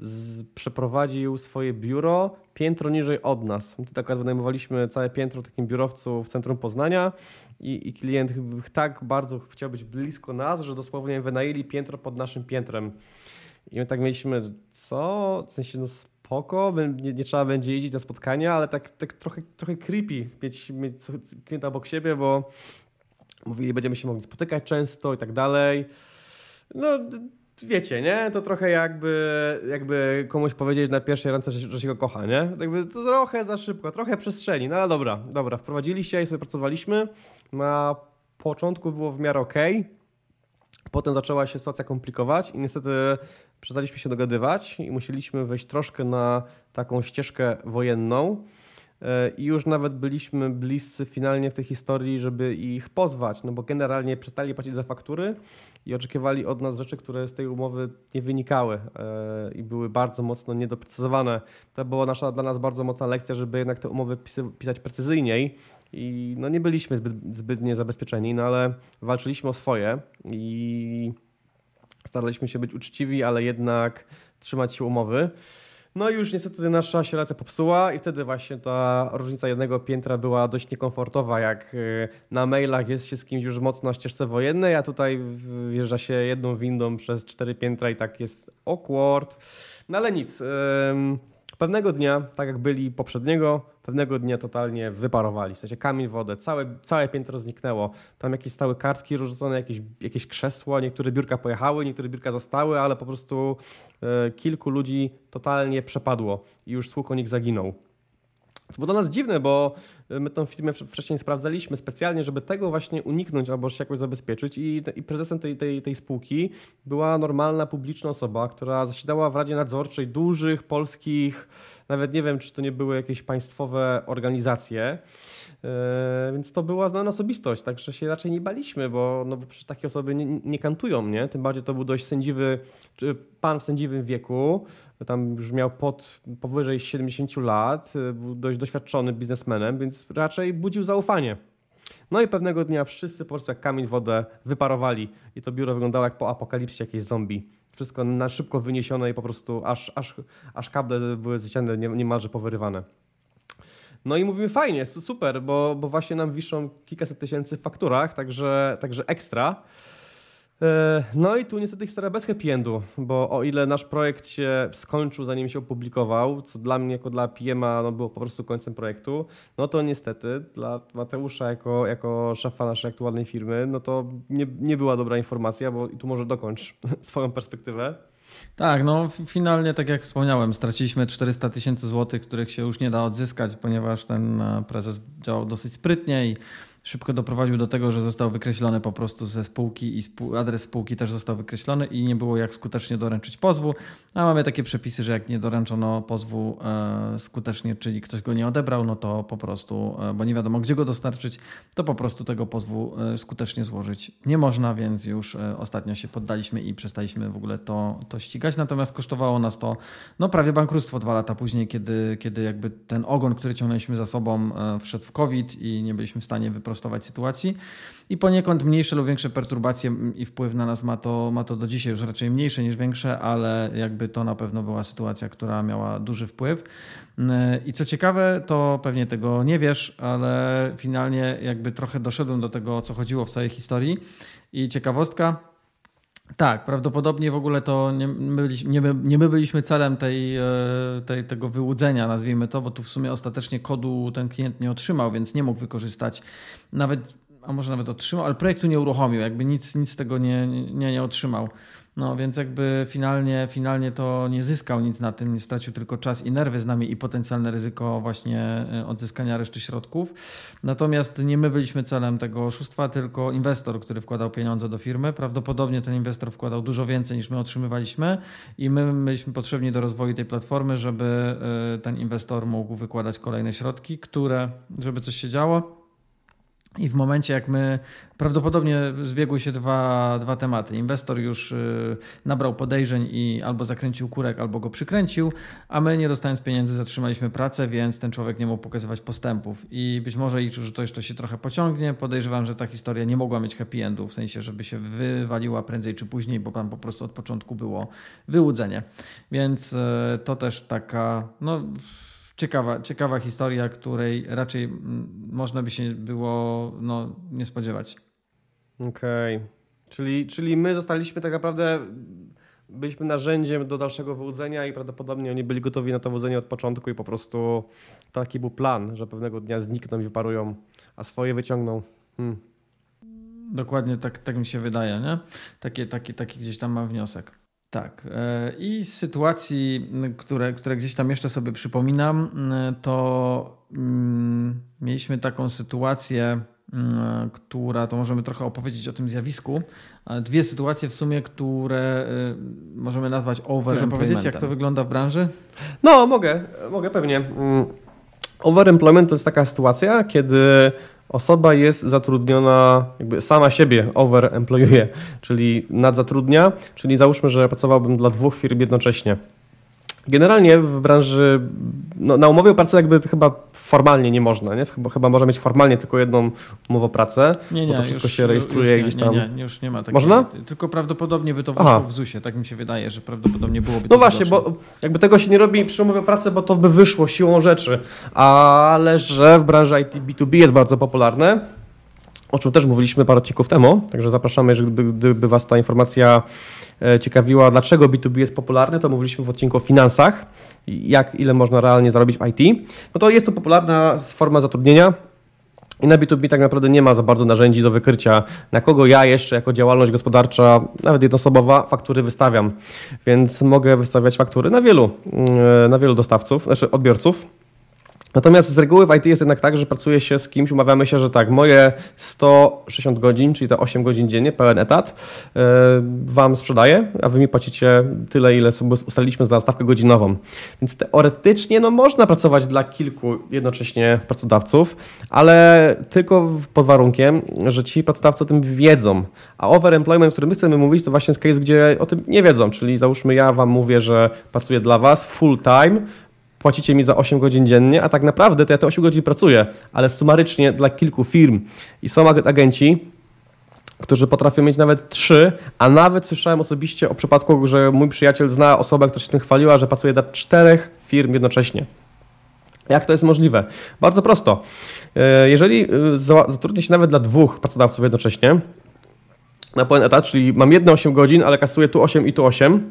z, przeprowadził swoje biuro piętro niżej od nas. My tak wynajmowaliśmy całe piętro w takim biurowcu w centrum Poznania i, i klient tak bardzo chciał być blisko nas, że dosłownie wynajęli piętro pod naszym piętrem. I my tak mieliśmy, co? W sensie, no spoko, nie, nie trzeba będzie jeździć na spotkania, ale tak, tak trochę, trochę creepy mieć, mieć klienta obok siebie, bo mówili, będziemy się mogli spotykać często i tak dalej. No, wiecie, nie? To trochę jakby, jakby komuś powiedzieć na pierwszej ręce, że, że się go kocha, nie? Jakby to trochę za szybko, trochę przestrzeni, no ale dobra, dobra, wprowadziliście i sobie pracowaliśmy. Na początku było w miarę ok. Potem zaczęła się sytuacja komplikować i niestety przestaliśmy się dogadywać i musieliśmy wejść troszkę na taką ścieżkę wojenną. E, I już nawet byliśmy bliscy finalnie w tej historii, żeby ich pozwać, no bo generalnie przestali płacić za faktury i oczekiwali od nas rzeczy, które z tej umowy nie wynikały e, i były bardzo mocno niedoprecyzowane. To była nasza dla nas bardzo mocna lekcja, żeby jednak te umowy pisać precyzyjniej i no nie byliśmy zbyt, zbytnie zabezpieczeni, no ale walczyliśmy o swoje i staraliśmy się być uczciwi, ale jednak trzymać się umowy. No i już niestety nasza się relacja popsuła i wtedy właśnie ta różnica jednego piętra była dość niekomfortowa, jak y, na mailach jest się z kimś już mocno na ścieżce wojennej, a tutaj wjeżdża się jedną windą przez cztery piętra i tak jest awkward. No ale nic. Pewnego dnia, tak jak byli poprzedniego, pewnego dnia totalnie wyparowali. W sensie kamień, wodę, całe, całe piętro zniknęło. Tam jakieś stały kartki rozrzucone, jakieś, jakieś krzesła, niektóre biurka pojechały, niektóre biurka zostały, ale po prostu e, kilku ludzi totalnie przepadło i już słuch o nich zaginął. To było dla nas dziwne, bo my tą firmę wcześniej sprawdzaliśmy specjalnie, żeby tego właśnie uniknąć albo się jakoś zabezpieczyć i, i prezesem tej, tej, tej spółki była normalna, publiczna osoba, która zasiadała w Radzie Nadzorczej dużych polskich, nawet nie wiem, czy to nie były jakieś państwowe organizacje, E, więc to była znana osobistość, także się raczej nie baliśmy, bo, no, bo przecież takie osoby nie, nie kantują, nie? Tym bardziej to był dość sędziwy, czy pan w sędziwym wieku, tam już miał pod, powyżej 70 lat, był dość doświadczony biznesmenem, więc raczej budził zaufanie. No i pewnego dnia wszyscy po prostu jak kamień wodę wyparowali i to biuro wyglądało jak po apokalipsie jakiejś zombie. Wszystko na szybko wyniesione i po prostu aż, aż, aż kable były z ściany niemalże powyrywane. No i mówimy fajnie, super, bo, bo właśnie nam wiszą kilkaset tysięcy w fakturach, także, także ekstra. E, no i tu niestety historia bez happy endu, bo o ile nasz projekt się skończył zanim się opublikował, co dla mnie jako dla PM-a no było po prostu końcem projektu, no to niestety dla Mateusza jako, jako szefa naszej aktualnej firmy, no to nie, nie była dobra informacja, bo i tu może dokończ (laughs) swoją perspektywę. Tak, no finalnie, tak jak wspomniałem, straciliśmy 400 tysięcy złotych, których się już nie da odzyskać, ponieważ ten e, prezes działał dosyć sprytnie i szybko doprowadził do tego, że został wykreślony po prostu ze spółki i spół adres spółki też został wykreślony i nie było jak skutecznie doręczyć pozwu. A mamy takie przepisy, że jak nie doręczono pozwu e, skutecznie, czyli ktoś go nie odebrał, no to po prostu, e, bo nie wiadomo gdzie go dostarczyć, to po prostu tego pozwu e, skutecznie złożyć nie można, więc już e, ostatnio się poddaliśmy i przestaliśmy w ogóle to, to ścigać. Natomiast kosztowało nas to no prawie bankructwo dwa lata później, kiedy, kiedy jakby ten ogon, który ciągnęliśmy za sobą e, wszedł w COVID i nie byliśmy w stanie wyprostować prostować sytuacji i poniekąd mniejsze lub większe perturbacje i wpływ na nas ma to, ma to do dzisiaj już raczej mniejsze niż większe, ale jakby to na pewno była sytuacja, która miała duży wpływ. I co ciekawe, to pewnie tego nie wiesz, ale finalnie jakby trochę doszedłem do tego, o co chodziło w całej historii. I ciekawostka, tak, prawdopodobnie w ogóle to nie my, nie my, nie my byliśmy celem tej, e, tej, tego wyłudzenia, nazwijmy to, bo tu w sumie ostatecznie kodu ten klient nie otrzymał, więc nie mógł wykorzystać nawet, a może nawet otrzymał, ale projektu nie uruchomił, jakby nic, nic z tego nie, nie, nie otrzymał. No więc jakby finalnie, finalnie to nie zyskał nic na tym, nie stracił tylko czas i nerwy z nami i potencjalne ryzyko właśnie e, odzyskania reszty środków. Natomiast nie my byliśmy celem tego oszustwa, tylko inwestor, który wkładał pieniądze do firmy. Prawdopodobnie ten inwestor wkładał dużo więcej niż my otrzymywaliśmy i my byliśmy potrzebni do rozwoju tej platformy, żeby e, ten inwestor mógł wykładać kolejne środki, które, żeby coś się działo, i w momencie, jak my prawdopodobnie zbiegły się dwa, dwa tematy. Inwestor już y, nabrał podejrzeń i albo zakręcił kurek, albo go przykręcił, a my nie dostając pieniędzy zatrzymaliśmy pracę, więc ten człowiek nie mógł pokazywać postępów. I być może liczył, że to jeszcze się trochę pociągnie. Podejrzewam, że ta historia nie mogła mieć happy endu, w sensie, żeby się wywaliła prędzej czy później, bo tam po prostu od początku było wyłudzenie. Więc y, to też taka, no ciekawa, ciekawa historia, której raczej mm, można by się było no, nie spodziewać. Okej. Okay. Czyli, czyli my zostaliśmy tak naprawdę, byliśmy narzędziem do dalszego wyłudzenia i prawdopodobnie oni byli gotowi na to wyłudzenie od początku i po prostu taki był plan, że pewnego dnia znikną i wyparują, a swoje wyciągną. Hmm. Dokładnie tak, tak mi się wydaje, nie? Taki, taki, taki gdzieś tam mam wniosek. Tak. E, I z sytuacji, które, które gdzieś tam jeszcze sobie przypominam, to mm, mieliśmy taką sytuację, która, to możemy trochę opowiedzieć o tym zjawisku. Dwie sytuacje w sumie, które y, możemy nazwać over Chcesz powiedzieć, jak to wygląda w branży? No, mogę, mogę pewnie. Mm, overemployment to jest taka sytuacja, kiedy osoba jest zatrudniona, jakby sama siebie overemployuje, czyli nadzatrudnia, czyli załóżmy, że pracowałbym dla dwóch firm jednocześnie. Generalnie w branży, no, na umowie o pracę jakby chyba formalnie nie można, nie? Chyba, chyba może mieć formalnie tylko jedną umowę o pracę, nie, nie, bo to wszystko już, się rejestruje już gdzieś tam. Nie, nie, już nie ma takiego. Można? Tylko prawdopodobnie by to wyszło Aha. w ZUS-ie, tak mi się wydaje, że prawdopodobnie byłoby No właśnie, bo jakby tego się nie robi przy umowie o pracę, bo to by wyszło siłą rzeczy, ale że w branży IT B2B jest bardzo popularne, o czym też mówiliśmy parę odcinków temu, także zapraszamy, jeżeli gdyby, gdyby Was ta informacja ciekawiła, dlaczego B2B jest popularny, to mówiliśmy w odcinku o finansach, jak ile można realnie zarobić w IT. No to jest to popularna forma zatrudnienia, i na B2B tak naprawdę nie ma za bardzo narzędzi do wykrycia, na kogo ja jeszcze jako działalność gospodarcza, nawet jednoosobowa, faktury wystawiam. Więc mogę wystawiać faktury na wielu, e, na wielu dostawców, znaczy odbiorców. Natomiast z reguły w IT jest jednak tak, że pracuje się z kimś, umawiamy się, że tak, moje 160 godzin, czyli te 8 godzin dziennie, pełen etat, yy, Wam sprzedaję, a Wy mi płacicie tyle, ile sobie ustaliliśmy za stawkę godzinową. Więc teoretycznie no, można pracować dla kilku jednocześnie pracodawców, ale tylko pod warunkiem, że ci pracodawcy o tym wiedzą. A overemployment, o którym my chcemy mówić, to właśnie jest case, gdzie o tym nie wiedzą, czyli załóżmy ja Wam mówię, że pracuję dla Was full time, płacicie mi za 8 godzin dziennie, a tak naprawdę to ja te 8 godzin pracuję, ale sumarycznie dla kilku firm i są agenci, którzy potrafią mieć nawet trzy, a nawet słyszałem osobiście o przypadku, że mój przyjaciel zna osobę, która się tym chwaliła, że pracuje dla czterech firm jednocześnie. Jak to jest możliwe? Bardzo prosto. E, jeżeli e, zatrudnię się nawet dla dwóch pracodawców jednocześnie, na pełen etat, czyli mam jedne 8 godzin, ale kasuję tu 8 i tu 8,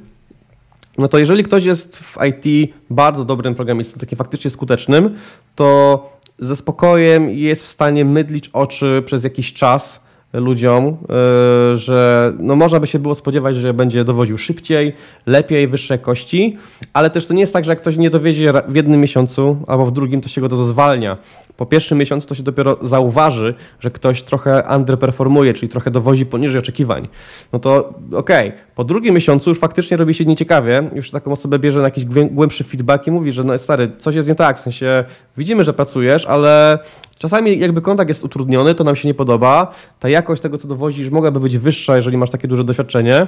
no to jeżeli ktoś jest w IT bardzo dobrym programistą, takim faktycznie skutecznym, to ze spokojem jest w stanie mydlić oczy przez jakiś czas ludziom, e, że no można by się było spodziewać, że będzie dowodził szybciej, lepiej, wyższej jakości, ale też to nie jest tak, że jak ktoś nie dowiezie w jednym miesiącu albo w drugim, to się go to zwalnia. Po pierwszym miesiącu to się dopiero zauważy, że ktoś trochę underperformuje, czyli trochę dowozi poniżej oczekiwań. No to okej, okay. po drugim miesiącu już faktycznie robi się nieciekawie, już taką osobę bierze na jakiś głębszy feedback i mówi, że no stary, coś jest nie tak, w sensie widzimy, że pracujesz, ale Czasami jakby kontakt jest utrudniony, to nam się nie podoba. Ta jakość tego, co dowozisz, mogłaby być wyższa, jeżeli masz takie duże doświadczenie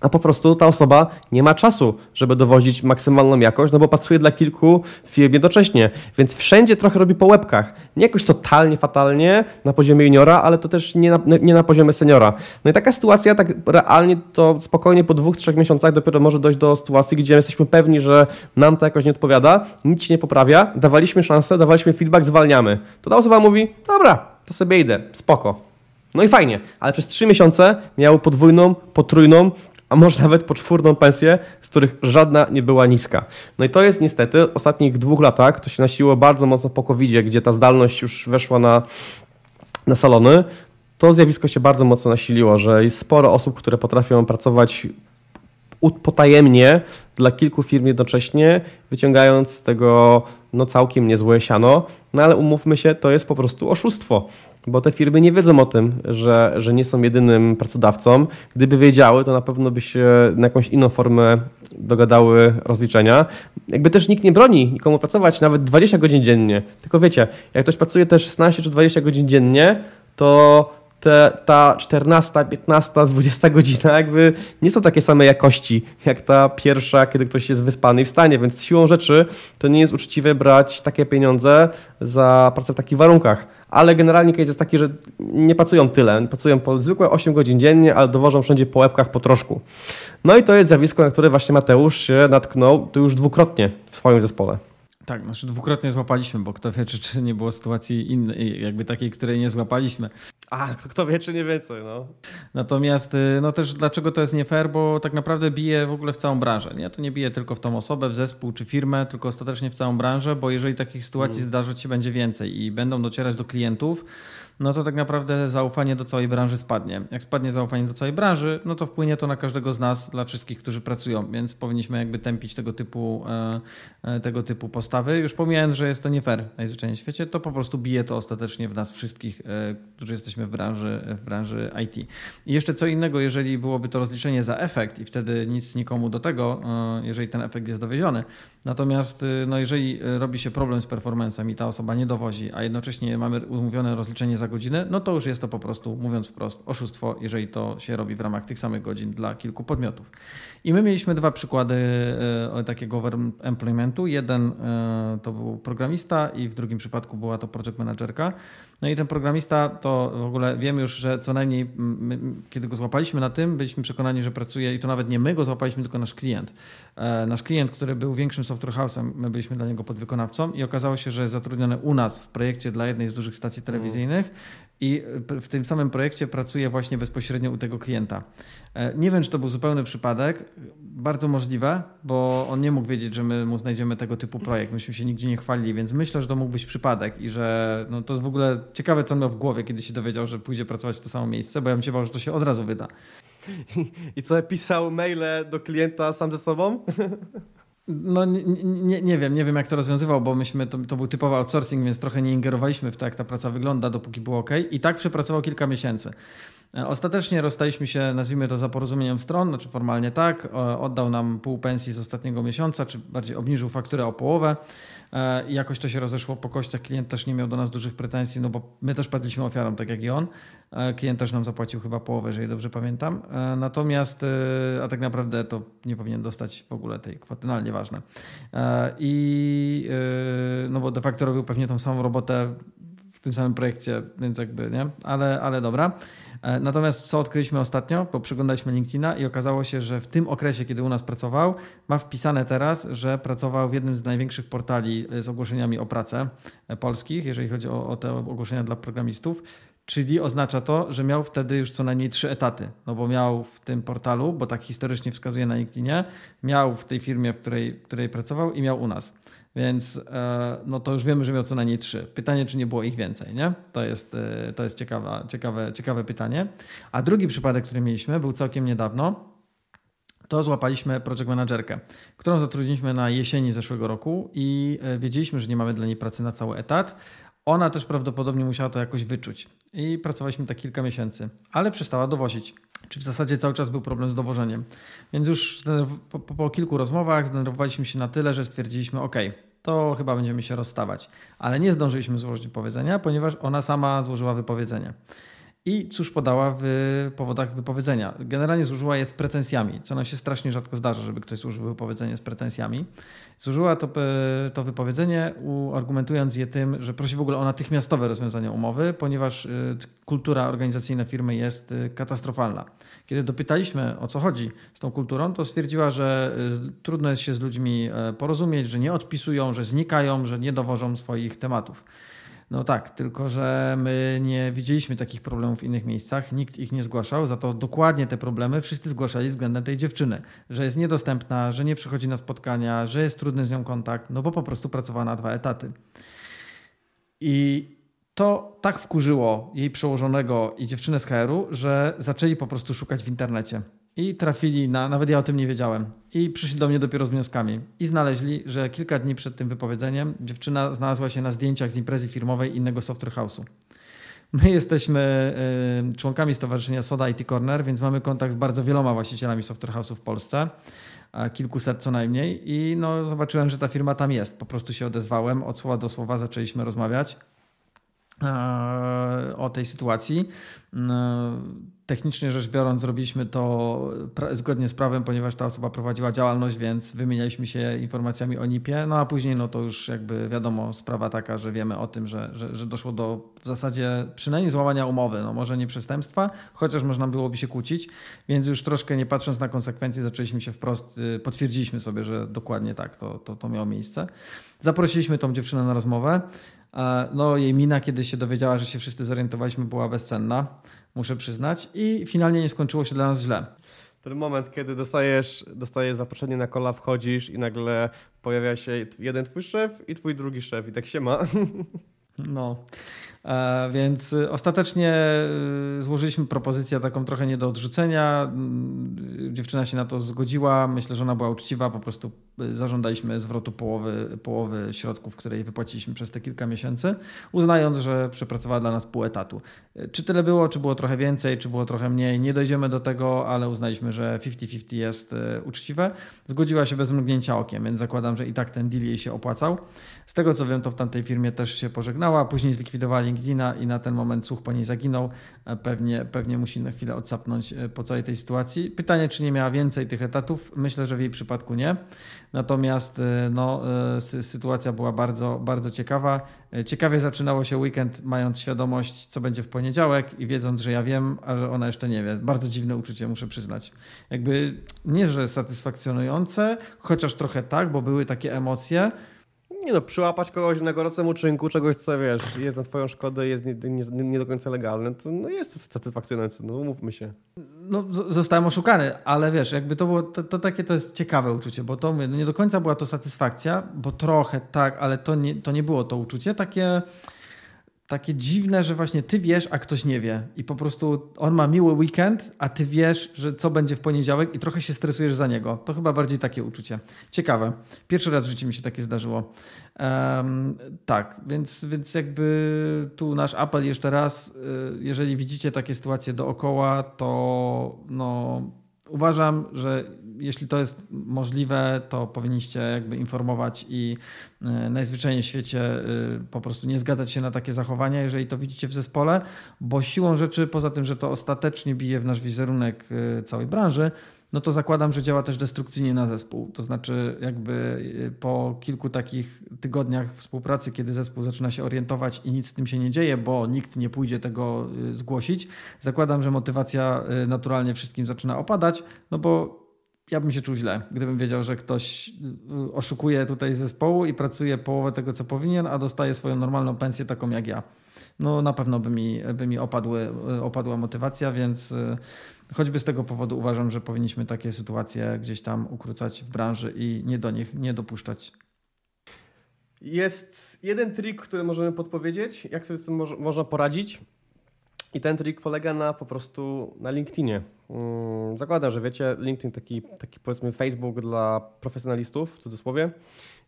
a po prostu ta osoba nie ma czasu, żeby dowozić maksymalną jakość, no bo pracuje dla kilku firm jednocześnie, więc wszędzie trochę robi po łebkach. Nie jakoś totalnie fatalnie na poziomie juniora, ale to też nie na, nie na poziomie seniora. No i taka sytuacja, tak realnie to spokojnie po dwóch, trzech miesiącach dopiero może dojść do sytuacji, gdzie jesteśmy pewni, że nam to jakoś nie odpowiada, nic się nie poprawia, dawaliśmy szansę, dawaliśmy feedback, zwalniamy. To ta osoba mówi, dobra, to sobie idę, spoko. No i fajnie, ale przez trzy miesiące miał podwójną, potrójną a może nawet poczwórną pensję, z których żadna nie była niska. No i to jest niestety w ostatnich dwóch latach, to się nasiło bardzo mocno po covid gdzie ta zdalność już weszła na, na salony, to zjawisko się bardzo mocno nasiliło, że jest sporo osób, które potrafią pracować potajemnie dla kilku firm jednocześnie, wyciągając z tego no, całkiem niezłe siano. No ale umówmy się, to jest po prostu oszustwo bo te firmy nie wiedzą o tym, że, że nie są jedynym pracodawcą. Gdyby wiedziały, to na pewno by się na jakąś inną formę dogadały rozliczenia. Jakby też nikt nie broni nikomu pracować nawet 20 godzin dziennie. Tylko wiecie, jak ktoś pracuje też 16 czy 20 godzin dziennie, to te, ta 14, 15, 20 godzina jakby nie są takie same jakości jak ta pierwsza, kiedy ktoś jest wyspany i w stanie, więc siłą rzeczy to nie jest uczciwe brać takie pieniądze za pracę w takich warunkach. Ale generalnie case jest taki, że nie pracują tyle. Pracują po zwykłe 8 godzin dziennie, ale dowożą wszędzie po łebkach po troszku. No i to jest zjawisko, na które właśnie Mateusz się natknął tu już dwukrotnie w swoim zespole. Tak, znaczy dwukrotnie złapaliśmy, bo kto wie, czy, czy nie było sytuacji innej, jakby takiej, której nie złapaliśmy. A, kto wie, czy nie więcej, no. Natomiast, y, no też dlaczego to jest nie fair, bo tak naprawdę bije w ogóle w całą branżę. Nie, to nie bije tylko w tą osobę, w zespół czy firmę, tylko ostatecznie w całą branżę, bo jeżeli takich sytuacji mm. zdarzyć się będzie więcej i będą docierać do klientów, no to tak naprawdę zaufanie do całej branży spadnie. Jak spadnie zaufanie do całej branży, no to wpłynie to na każdego z nas, dla wszystkich, którzy pracują, więc powinniśmy jakby tępić tego typu, e, e, tego typu postawy. Już pomijając, że jest to nie fair najzwyczajniej w świecie, to po prostu bije to ostatecznie w nas wszystkich, e, którzy jesteśmy w branży, w branży IT. I jeszcze co innego, jeżeli byłoby to rozliczenie za efekt i wtedy nic nikomu do tego, jeżeli ten efekt jest dowieziony. Natomiast no jeżeli robi się problem z performancem i ta osoba nie dowozi, a jednocześnie mamy umówione rozliczenie za godzinę, no to już jest to po prostu, mówiąc wprost, oszustwo, jeżeli to się robi w ramach tych samych godzin dla kilku podmiotów. I my mieliśmy dwa przykłady e, takiego employmentu. Jeden e, to był programista i w drugim przypadku była to project managerka. No i ten programista to w ogóle wiem już, że co najmniej my, kiedy go złapaliśmy na tym, byliśmy przekonani, że pracuje i to nawet nie my go złapaliśmy, tylko nasz klient. E, nasz klient, który był większym software house'em, my byliśmy dla niego podwykonawcą i okazało się, że jest zatrudniony u nas w projekcie dla jednej z dużych stacji telewizyjnych i w tym samym projekcie pracuje właśnie bezpośrednio u tego klienta. E, nie wiem, czy to był zupełny przypadek, bardzo możliwe, bo on nie mógł wiedzieć, że my mu znajdziemy tego typu projekt. Myśmy się nigdzie nie chwalili, więc myślę, że to mógł być przypadek i że no, to jest w ogóle ciekawe, co on miał w głowie, kiedy się dowiedział, że pójdzie pracować w to samo miejsce, bo ja bym się bał, że to się od razu wyda. I co, pisał maile do klienta sam ze sobą? (laughs) No nie, nie, nie, wiem, nie wiem jak to rozwiązywał, bo myśmy, to, to, był typowy outsourcing, więc trochę nie ingerowaliśmy w to, jak ta praca wygląda, dopóki było ok. I tak przepracował kilka miesięcy. E, ostatecznie rozstaliśmy się, nazwijmy to za porozumieniem stron, znaczy formalnie tak. Oddał nam pół pensji z ostatniego miesiąca, czy bardziej obniżył fakturę o połowę. E, I jakoś to się rozeszło po kościach. Klient też nie miał do nas dużych pretensji, no bo my też padliśmy ofiarą, tak jak i on. E, klient też nam zapłacił chyba połowę, jeżeli dobrze pamiętam. Natomiast, a tak naprawdę to nie powinien dostać w ogóle tej kwoty, no ale nieważne. I no bo de facto robił pewnie tą samą robotę w tym samym projekcie, więc jakby, nie? Ale, ale dobra. E, natomiast co odkryliśmy ostatnio, bo przeglądaliśmy LinkedIna i okazało się, że w tym okresie, kiedy u nas pracował, ma wpisane teraz, że pracował w jednym z największych portali e, z ogłoszeniami o pracę e, polskich, jeżeli chodzi o, o te ogłoszenia dla programistów. Czyli oznacza to, że miał wtedy już co najmniej trzy etaty, no bo miał w tym portalu, bo tak historycznie wskazuje na LinkedInie, miał w tej firmie, w której, w której pracował i miał u nas. Więc e, no to już wiemy, że miał co najmniej trzy. Pytanie, czy nie było ich więcej, nie? To jest, e, to jest ciekawe, ciekawe, ciekawe pytanie. A drugi przypadek, który mieliśmy, był całkiem niedawno. To złapaliśmy project managerkę, którą zatrudniliśmy na jesieni zeszłego roku i e, wiedzieliśmy, że nie mamy dla niej pracy na cały etat. Ona też prawdopodobnie musiała to jakoś wyczuć. I pracowaliśmy tak kilka miesięcy, ale przestała dowozić. Czy w zasadzie cały czas był problem z dowożeniem. Więc już po, po, po kilku rozmowach zdenerwowaliśmy się na tyle, że stwierdziliśmy: OK, to chyba będziemy się rozstawać. Ale nie zdążyliśmy złożyć wypowiedzenia, ponieważ ona sama złożyła wypowiedzenie. I cóż podała w powodach wypowiedzenia? Generalnie złożyła je z pretensjami, co nam się strasznie rzadko zdarza, żeby ktoś złożył wypowiedzenie z pretensjami. Złożyła to, e, to wypowiedzenie, argumentując je tym, że prosi w ogóle o natychmiastowe rozwiązanie umowy, ponieważ e, kultura organizacyjna firmy jest e, katastrofalna. Kiedy dopytaliśmy o co chodzi z tą kulturą, to stwierdziła, że trudno jest się z ludźmi porozumieć, że nie odpisują, że znikają, że nie dowożą swoich tematów. No tak, tylko że my nie widzieliśmy takich problemów w innych miejscach, nikt ich nie zgłaszał, za to dokładnie te problemy wszyscy zgłaszali względem tej dziewczyny, że jest niedostępna, że nie przychodzi na spotkania, że jest trudny z nią kontakt, no bo po prostu pracowała na dwa etaty. I to tak wkurzyło jej przełożonego i dziewczynę z HR-u, że zaczęli po prostu szukać w internecie. I trafili na, nawet ja o tym nie wiedziałem. I przyszli do mnie dopiero z wnioskami. I znaleźli, że kilka dni przed tym wypowiedzeniem dziewczyna znalazła się na zdjęciach z imprezy firmowej innego software house'u. My jesteśmy y, członkami Stowarzyszenia Soda IT Corner, więc mamy kontakt z bardzo wieloma właścicielami software house'ów w Polsce, kilkuset co najmniej. I no, zobaczyłem, że ta firma tam jest. Po prostu się odezwałem, od słowa do słowa zaczęliśmy rozmawiać o tej sytuacji. No, technicznie rzecz biorąc, zrobiliśmy to zgodnie z prawem, ponieważ ta osoba prowadziła działalność, więc wymienialiśmy się informacjami o NIP-ie. No a później, no to już jakby wiadomo, sprawa taka, że wiemy o tym, że, że, że doszło do w zasadzie przynajmniej złamania umowy, no może nie przestępstwa, chociaż można byłoby się kłócić, więc już troszkę nie patrząc na konsekwencje, zaczęliśmy się wprost, y, potwierdziliśmy sobie, że dokładnie tak to, to, to miało miejsce. Zaprosiliśmy tą dziewczynę na rozmowę. No, jej mina, kiedy się dowiedziała, że się wszyscy zorientowaliśmy, była bezcenna, muszę przyznać. I finalnie nie skończyło się dla nas źle. Ten moment, kiedy dostajesz, dostajesz zaproszenie na kola, wchodzisz i nagle pojawia się jeden twój szef i twój drugi szef i tak się ma. (laughs) No, E, więc y, ostatecznie y, złożyliśmy propozycję taką trochę nie do odrzucenia. Mm, dziewczyna się na to zgodziła. Myślę, że ona była uczciwa. Po prostu y, zażądaliśmy zwrotu połowy, połowy środków, które jej wypłaciliśmy przez te kilka miesięcy, uznając, że przepracowała dla nas pół etatu. Czy tyle było, czy było trochę więcej, czy było trochę mniej, nie dojdziemy do tego, ale uznaliśmy, że 50-50 jest uczciwe. Zgodziła się bez mrugnięcia okiem, więc zakładam, że i tak ten deal jej się opłacał. Z tego co wiem, to w tamtej firmie też się pożegnała. Później zlikwidowali I na ten moment słuch po niej zaginął. E, pewnie, pewnie musi na chwilę odsapnąć e, po całej tej sytuacji. Pytanie, czy nie miała więcej tych etatów? Myślę, że w jej przypadku nie. Natomiast e, no, sytuacja była bardzo, bardzo ciekawa. Ciekawie zaczynało się weekend, mając świadomość, co będzie w poniedziałek i wiedząc, że ja wiem, a że ona jeszcze nie wie. Bardzo dziwne uczucie, muszę przyznać. Jakby nie, że satysfakcjonujące, chociaż trochę tak, bo były takie emocje nie no, przyłapać kogoś na gorącym uczynku, czegoś co wiesz, jest na twoją szkodę, jest nie, nie, nie do końca legalne, to no jest satysfakcjonujące, no mówmy się. No zostałem oszukany, ale wiesz, jakby to było, to, to takie to jest ciekawe uczucie, bo to no nie do końca była to satysfakcja, bo trochę tak, ale to nie, to nie było to uczucie, takie takie dziwne, że właśnie ty wiesz, a ktoś nie wie. I po prostu on ma miły weekend, a ty wiesz, że co będzie w poniedziałek i trochę się stresujesz za niego. To chyba bardziej takie uczucie. Ciekawe. Pierwszy raz w życiu mi się takie zdarzyło. Um, tak, więc, więc jakby tu nasz apel jeszcze raz, y, jeżeli widzicie takie sytuacje dookoła, to no, uważam, że jeśli to jest możliwe, to powinniście jakby informować i e, najzwyczajniej w świecie e, po prostu nie zgadzać się na takie zachowania, jeżeli to widzicie w zespole, bo siłą rzeczy, poza tym, że to ostatecznie bije w nasz wizerunek e, całej branży, no to zakładam, że działa też destrukcyjnie na zespół. To znaczy, jakby po kilku takich tygodniach współpracy, kiedy zespół zaczyna się orientować i nic z tym się nie dzieje, bo nikt nie pójdzie tego zgłosić, zakładam, że motywacja naturalnie wszystkim zaczyna opadać, no bo ja bym się czuł źle, gdybym wiedział, że ktoś y, oszukuje tutaj zespołu i pracuje połowę tego, co powinien, a dostaje swoją normalną pensję taką jak ja. No na pewno by mi, by mi opadły, y, opadła motywacja, więc y, choćby z tego powodu uważam, że powinniśmy takie sytuacje gdzieś tam ukrócać w branży i nie do nich nie dopuszczać. Jest jeden trik, który możemy podpowiedzieć, jak sobie z tym można poradzić. I ten trik polega na po prostu na LinkedInie. Mm, zakładam, że wiecie, LinkedIn taki, taki powiedzmy Facebook dla profesjonalistów w cudzysłowie.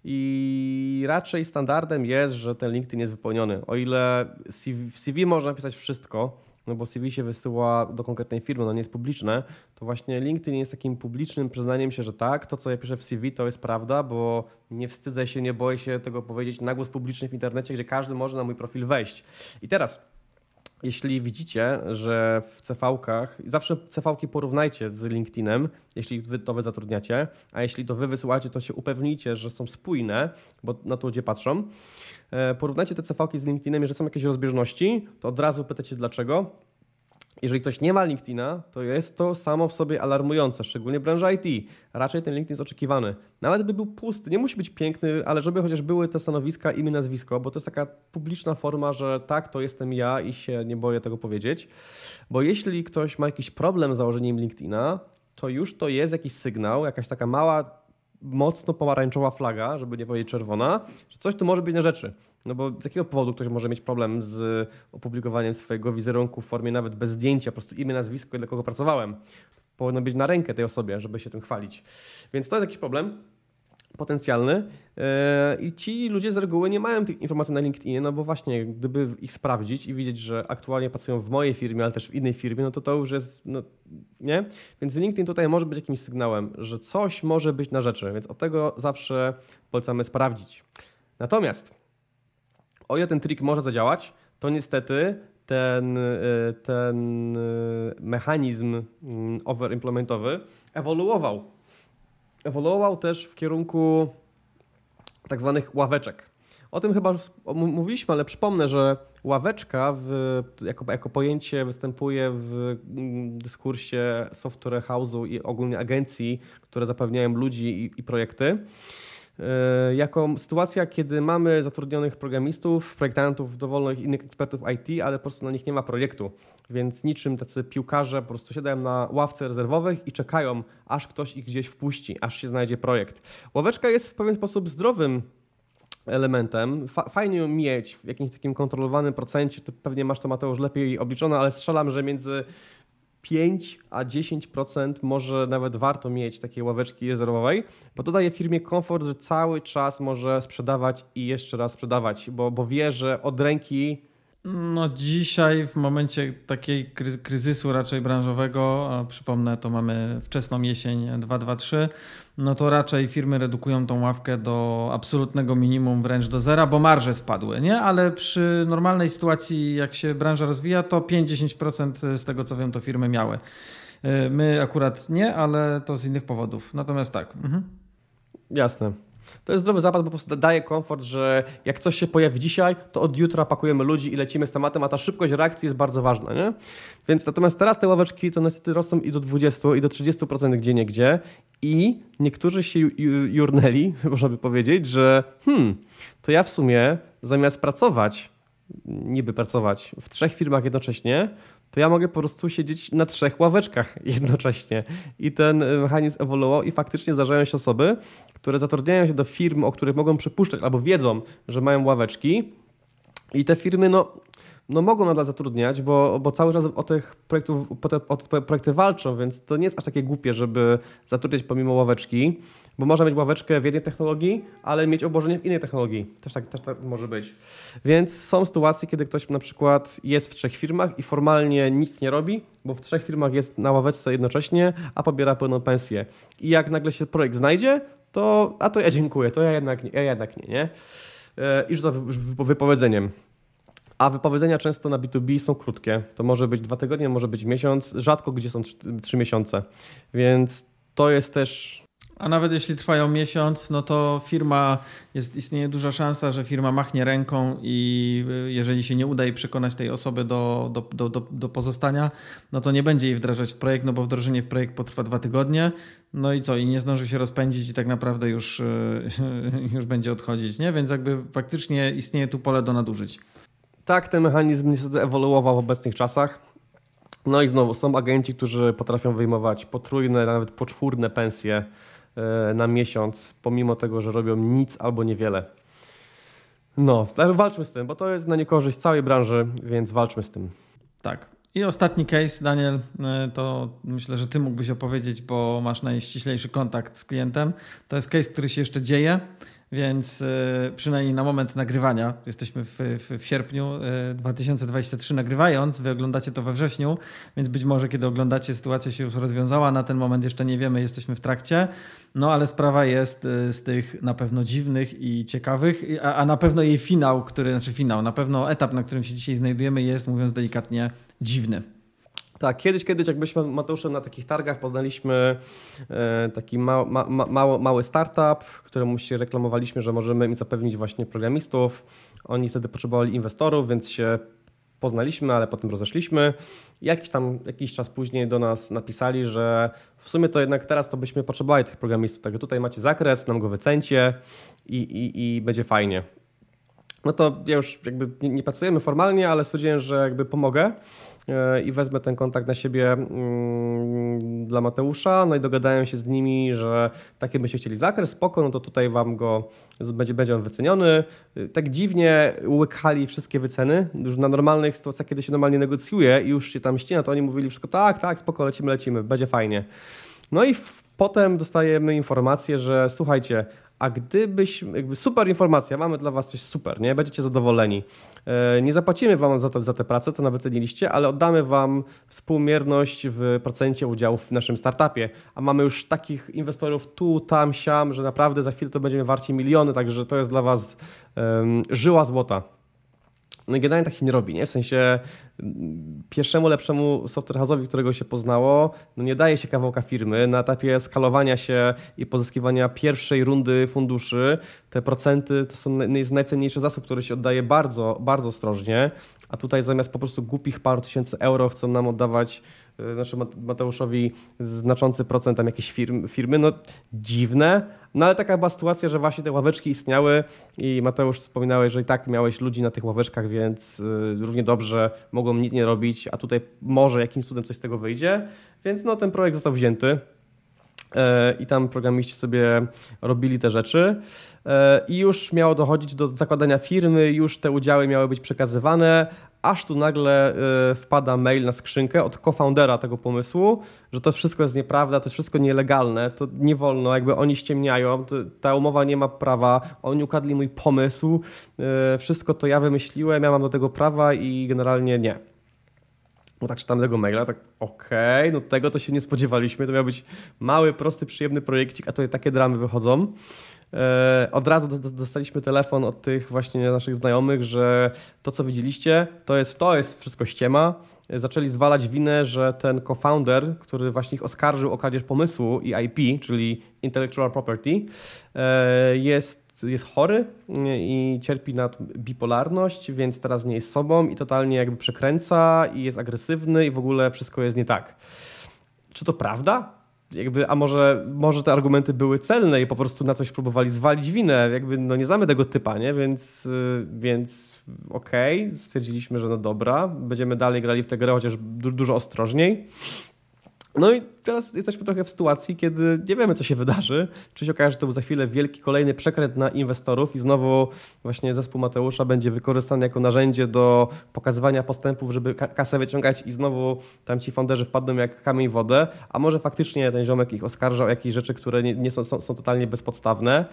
I raczej standardem jest, że ten LinkedIn jest wypełniony. O ile w CV można pisać wszystko, no bo CV się wysyła do konkretnej firmy, no nie jest publiczne, to właśnie LinkedIn jest takim publicznym przyznaniem się, że tak, to co ja piszę w CV to jest prawda, bo nie wstydzę się, nie boję się tego powiedzieć na głos publiczny w internecie, gdzie każdy może na mój profil wejść. I teraz jeśli widzicie, że w CV-kach, zawsze CV-ki porównajcie z LinkedInem, jeśli wy to wy zatrudniacie, a jeśli to wy wysyłacie, to się upewnijcie, że są spójne, bo na to ludzie patrzą. E, porównajcie te CV-ki z LinkedInem, jeżeli są jakieś rozbieżności, to od razu pytacie dlaczego jeżeli ktoś nie ma LinkedIna, to jest to samo w sobie alarmujące, szczególnie branża IT. Raczej ten LinkedIn jest oczekiwany. Nawet by był pusty, nie musi być piękny, ale żeby chociaż były te stanowiska, imię, nazwisko, bo to jest taka publiczna forma, że tak, to jestem ja i się nie boję tego powiedzieć. Bo jeśli ktoś ma jakiś problem z założeniem LinkedIna, to już to jest jakiś sygnał, jakaś taka mała mocno pomarańczowa flaga, żeby nie powiedzieć czerwona, że coś tu może być na rzeczy. No bo z jakiego powodu ktoś może mieć problem z opublikowaniem swojego wizerunku w formie nawet bez zdjęcia, po prostu imię, nazwisko i dla kogo pracowałem? powinno być na rękę tej osobie, żeby się tym chwalić. Więc to jest jakiś problem potencjalny e, i ci ludzie z reguły nie mają tych informacji na LinkedInie, no bo właśnie gdyby ich sprawdzić i widzieć, że aktualnie pracują w mojej firmie, ale też w innej firmie, no to to już jest, no, nie? Więc LinkedIn tutaj może być jakimś sygnałem, że coś może być na rzeczy, więc od tego zawsze polecamy sprawdzić. Natomiast o ile ten trik może zadziałać, to niestety ten, e, ten e, mechanizm mm, overimplementowy ewoluował ewoluował też w kierunku tak zwanych ławeczek. O tym chyba mówiliśmy, ale przypomnę, że ławeczka w, jako, jako pojęcie występuje w mm, dyskursie software house'u i ogólnie agencji, które zapewniają ludzi i, i projekty. E, jako sytuacja, kiedy mamy zatrudnionych programistów, projektantów, dowolnych innych ekspertów IT, ale po prostu na nich nie ma projektu. Więc niczym tacy piłkarze po prostu siadają na ławce rezerwowych i czekają, aż ktoś ich gdzieś wpuści, aż się znajdzie projekt. Ławeczka jest w pewien sposób zdrowym elementem. Fajnie mieć w jakimś takim kontrolowanym procencie, to pewnie masz to Mateusz lepiej obliczone, ale strzelam, że między 5 a 10% może nawet warto mieć takiej ławeczki rezerwowej, bo to daje firmie komfort, że cały czas może sprzedawać i jeszcze raz sprzedawać, bo, bo wie, że od ręki no dzisiaj w momencie takiej kryzysu raczej branżowego, przypomnę, to mamy wczesną jesień 2023, no to raczej firmy redukują tą ławkę do absolutnego minimum, wręcz do zera, bo marże spadły, nie? Ale przy normalnej sytuacji, jak się branża rozwija, to 5-10% z tego co wiem, to firmy miały. Y, my akurat nie, ale to z innych powodów. Natomiast tak. Mhm. Jasne. To jest zdrowy zapad, bo po prostu daje komfort, że jak coś się pojawi dzisiaj, to od jutra pakujemy ludzi i lecimy z tematem, a ta szybkość reakcji jest bardzo ważna. Nie? Więc natomiast teraz te ławeczki to niestety rosną i do 20, i do 30% gdzie nie gdzie i niektórzy się jurnęli, (laughs) można by powiedzieć, że hmm, to ja w sumie zamiast pracować, niby pracować w trzech firmach jednocześnie, to ja mogę po prostu siedzieć na trzech ławeczkach (laughs) jednocześnie. I ten mechanizm ewoluował i faktycznie zdarzają się osoby, które zatrudniają się do firm, o których mogą przypuszczać albo wiedzą, że mają ławeczki i te firmy no, no mogą nadal zatrudniać, bo, bo cały czas o tych projektów, o te projekty walczą, więc to nie jest aż takie głupie, żeby zatrudniać pomimo ławeczki, bo można mieć ławeczkę w jednej technologii, ale mieć obłożenie w innej technologii. Też tak, też tak może być. Więc są sytuacje, kiedy ktoś na przykład jest w trzech firmach i formalnie nic nie robi, bo w trzech firmach jest na ławeczce jednocześnie, a pobiera pełną pensję. I jak nagle się projekt znajdzie, to a to ja dziękuję, to ja jednak ja jednak nie, nie? E, I rzucam wypowiedzeniem. A wypowiedzenia często na B2B są krótkie. To może być dwa tygodnie, może być miesiąc, rzadko gdzie są trzy miesiące. Więc to jest też a nawet jeśli trwają miesiąc, no to firma, jest, istnieje duża szansa, że firma machnie ręką i y, jeżeli się nie uda jej przekonać tej osoby do, do, do, do, pozostania, no to nie będzie jej wdrażać w projekt, no bo wdrożenie w projekt potrwa dwa tygodnie. No i co? I nie zdąży się rozpędzić i tak naprawdę już, y, (laughs) już będzie odchodzić, nie? Więc jakby faktycznie istnieje tu pole do nadużyć. Tak, ten mechanizm niestety ewoluował w obecnych czasach. No i znowu są agenci, którzy potrafią wyjmować potrójne, nawet poczwórne pensje E, na miesiąc, pomimo tego, że robią nic albo niewiele. No, walczmy z tym, bo to jest na niekorzyść całej branży, więc walczmy z tym. Tak. I ostatni case, Daniel, e, to myślę, że ty mógłbyś opowiedzieć, bo masz najściślejszy kontakt z klientem. To jest case, który się jeszcze dzieje więc e, przynajmniej na moment nagrywania, jesteśmy w, w, w, sierpniu 2023 nagrywając, wy oglądacie to we wrześniu, więc być może kiedy oglądacie sytuacja się już rozwiązała, na ten moment jeszcze nie wiemy, jesteśmy w trakcie, no ale sprawa jest e, z tych na pewno dziwnych i ciekawych, a, a na pewno jej finał, który, znaczy finał, na pewno etap, na którym się dzisiaj znajdujemy jest, mówiąc delikatnie, dziwny. Tak, kiedyś, kiedyś jak byliśmy Mateuszem na takich targach, poznaliśmy e, taki ma, ma, ma, mały startup, któremu się reklamowaliśmy, że możemy im zapewnić właśnie programistów. Oni wtedy potrzebowali inwestorów, więc się poznaliśmy, ale potem rozeszliśmy. Jakiś tam, jakiś czas później do nas napisali, że w sumie to jednak teraz to byśmy potrzebowali tych programistów, także tutaj macie zakres, nam go wycencie i, i, i będzie fajnie. No to ja już jakby nie, nie pracujemy formalnie, ale stwierdziłem, że jakby pomogę i wezmę ten kontakt na siebie mm, dla Mateusza, no i dogadałem się z nimi, że takie byście chcieli zakres, spoko, no to tutaj wam go będzie, będzie on wyceniony. Tak dziwnie łykali wszystkie wyceny, już na normalnych sytuacjach, kiedy się normalnie negocjuje i już się tam ścina, to oni mówili wszystko tak, tak, spoko, lecimy, lecimy, będzie fajnie. No i potem dostajemy informację, że słuchajcie, a gdybyś, jakby super informacja, mamy dla Was coś super, nie? Będziecie zadowoleni. E, nie zapłacimy Wam za, to, za tę pracę, co nawet ceniliście, ale oddamy Wam współmierność w procencie udziałów w naszym startupie. A mamy już takich inwestorów tu, tam, siam, że naprawdę za chwilę to będziemy warci miliony, także to jest dla Was um, żyła złota. No i generalnie tak się nie robi, nie? W sensie pierwszemu lepszemu software house'owi, którego się poznało, no nie daje się kawałka firmy. Na etapie skalowania się i pozyskiwania pierwszej rundy funduszy te procenty to są jest najcenniejszy zasób, który się oddaje bardzo, bardzo ostrożnie, a tutaj zamiast po prostu głupich paru tysięcy euro chcą nam oddawać znaczy Mateuszowi znaczący procent tam jakieś firmy, no dziwne, no ale taka była sytuacja, że właśnie te ławeczki istniały i Mateusz wspominałeś, że i tak miałeś ludzi na tych ławeczkach, więc y, równie dobrze mogą nic nie robić, a tutaj może jakimś cudem coś z tego wyjdzie, więc no ten projekt został wzięty y, i tam programiści sobie robili te rzeczy i już miało dochodzić do zakładania firmy, już te udziały miały być przekazywane, aż tu nagle y, wpada mail na skrzynkę od co-foundera tego pomysłu, że to wszystko jest nieprawda, to jest wszystko nielegalne, to nie wolno, jakby oni ściemniają, ta umowa nie ma prawa, oni ukradli mój pomysł, y, wszystko to ja wymyśliłem, ja mam do tego prawa i generalnie nie. No tak czytam tego maila, tak okej, okay, no tego to się nie spodziewaliśmy, to miał być mały, prosty, przyjemny projekcik, a tutaj takie dramy wychodzą. E, od razu dostaliśmy telefon od tych właśnie naszych znajomych, że to, co widzieliście, to jest, to jest wszystko ściema. Zaczęli zwalać winę, że ten co-founder, który właśnie ich oskarżył o kradzież pomysłu i IP, czyli Intellectual Property, e, jest, jest chory i cierpi na bipolarność, więc teraz nie jest sobą i totalnie jakby przekręca i jest agresywny i w ogóle wszystko jest nie tak. Czy to prawda? Jakby, a może, może te argumenty były celne i po prostu na coś próbowali zwalić winę, jakby no nie znamy tego typa, nie? Więc, y, więc okej, okay, stwierdziliśmy, że no dobra, będziemy dalej grali w tę grę, chociaż dużo ostrożniej. No i teraz jesteśmy trochę w sytuacji, kiedy nie wiemy, co się wydarzy. Czy się okaże, że to był za chwilę wielki kolejny przekręt na inwestorów i znowu właśnie zespół Mateusza będzie wykorzystany jako narzędzie do pokazywania postępów, żeby kasę wyciągać i znowu tam ci fonderzy wpadną jak kamień w wodę, a może faktycznie ten ziomek ich oskarżał o jakieś rzeczy, które nie, są, są, są, totalnie bezpodstawne.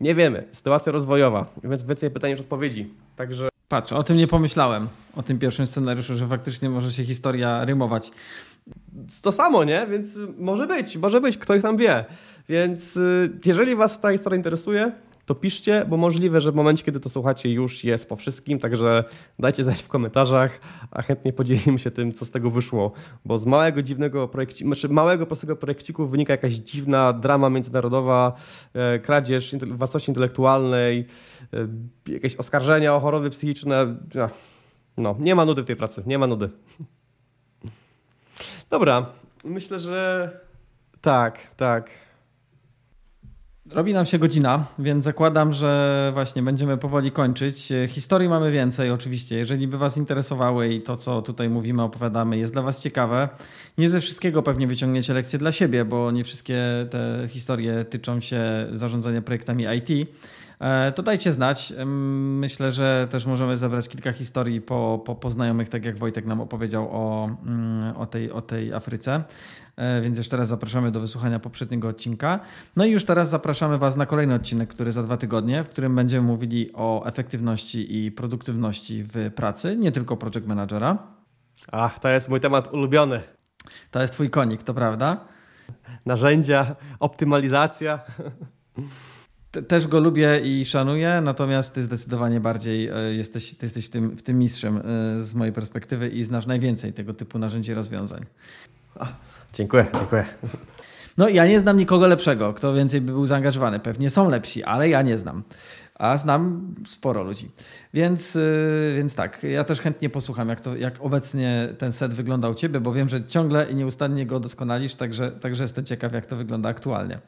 Nie wiemy. Sytuacja rozwojowa, więc więcej pytań niż odpowiedzi. Także... Patrz, o tym nie pomyślałem, o tym pierwszym scenariuszu, że faktycznie może się historia rymować to samo, nie? Więc może być, może być, kto ich tam wie. Więc y, jeżeli Was ta historia interesuje, to piszcie, bo możliwe, że w momencie, kiedy to słuchacie, już jest po wszystkim, także dajcie znać w komentarzach, a chętnie podzielimy się tym, co z tego wyszło, bo z małego, dziwnego projekciku, znaczy małego, prostego projekciku wynika jakaś dziwna drama międzynarodowa, e, kradzież własności intelektualnej, e, jakieś oskarżenia o choroby psychiczne. No, nie ma nudy w tej pracy, nie ma nudy. Dobra, myślę, że tak, tak. Robi nam się godzina, więc zakładam, że właśnie będziemy powoli kończyć. Historii mamy więcej, oczywiście. Jeżeli by Was interesowały i to, co tutaj mówimy, opowiadamy, jest dla Was ciekawe, nie ze wszystkiego pewnie wyciągniecie lekcje dla siebie, bo nie wszystkie te historie tyczą się zarządzania projektami IT. E, to dajcie znać. Myślę, że też możemy zebrać kilka historii po, po, po znajomych, tak jak Wojtek nam opowiedział o, mm, o, tej, o tej Afryce. E, więc jeszcze raz zapraszamy do wysłuchania poprzedniego odcinka. No i już teraz zapraszamy Was na kolejny odcinek, który za dwa tygodnie, w którym będziemy mówili o efektywności i produktywności w pracy, nie tylko project managera. Ach, to jest mój temat ulubiony. To jest Twój konik, to prawda? Narzędzia, optymalizacja. Też go lubię i szanuję, natomiast ty zdecydowanie bardziej e, jesteś, ty jesteś tym, w tym mistrzem e, z mojej perspektywy i znasz najwięcej tego typu narzędzi rozwiązań. dziękuję, dziękuję. No ja nie znam nikogo lepszego, kto więcej by był zaangażowany. Pewnie są lepsi, ale ja nie znam. A znam sporo ludzi. Więc, e, więc tak, ja też chętnie posłucham, jak, to, jak obecnie ten set wygląda u Ciebie, bo wiem, że ciągle i nieustannie go doskonalisz, także, także jestem ciekaw, jak to wygląda aktualnie.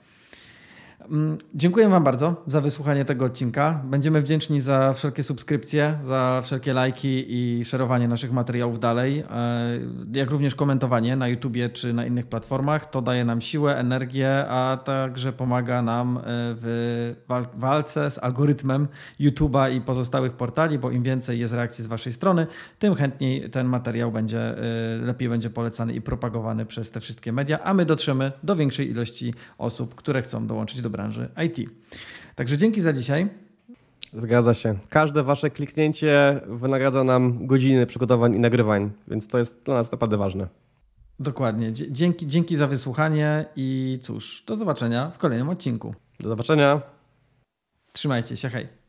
Mm, dziękuję Wam bardzo za wysłuchanie tego odcinka. Będziemy wdzięczni za wszelkie subskrypcje, za wszelkie lajki i szerowanie naszych materiałów dalej, e, jak również komentowanie na YouTubie czy na innych platformach. To daje nam siłę, energię, a także pomaga nam e, w walce z algorytmem YouTube'a i pozostałych portali, bo im więcej jest reakcji z Waszej strony, tym chętniej ten materiał będzie e, lepiej będzie polecany i propagowany przez te wszystkie media, a my dotrzemy do większej ilości osób, które chcą dołączyć do branży IT. Także dzięki za dzisiaj. Zgadza się. Każde wasze kliknięcie wynagradza nam godziny przygotowań i nagrywań, więc to jest dla nas naprawdę ważne. Dokładnie. Dzięki, dzięki za wysłuchanie i cóż, do zobaczenia w kolejnym odcinku. Do zobaczenia. Trzymajcie się, hej.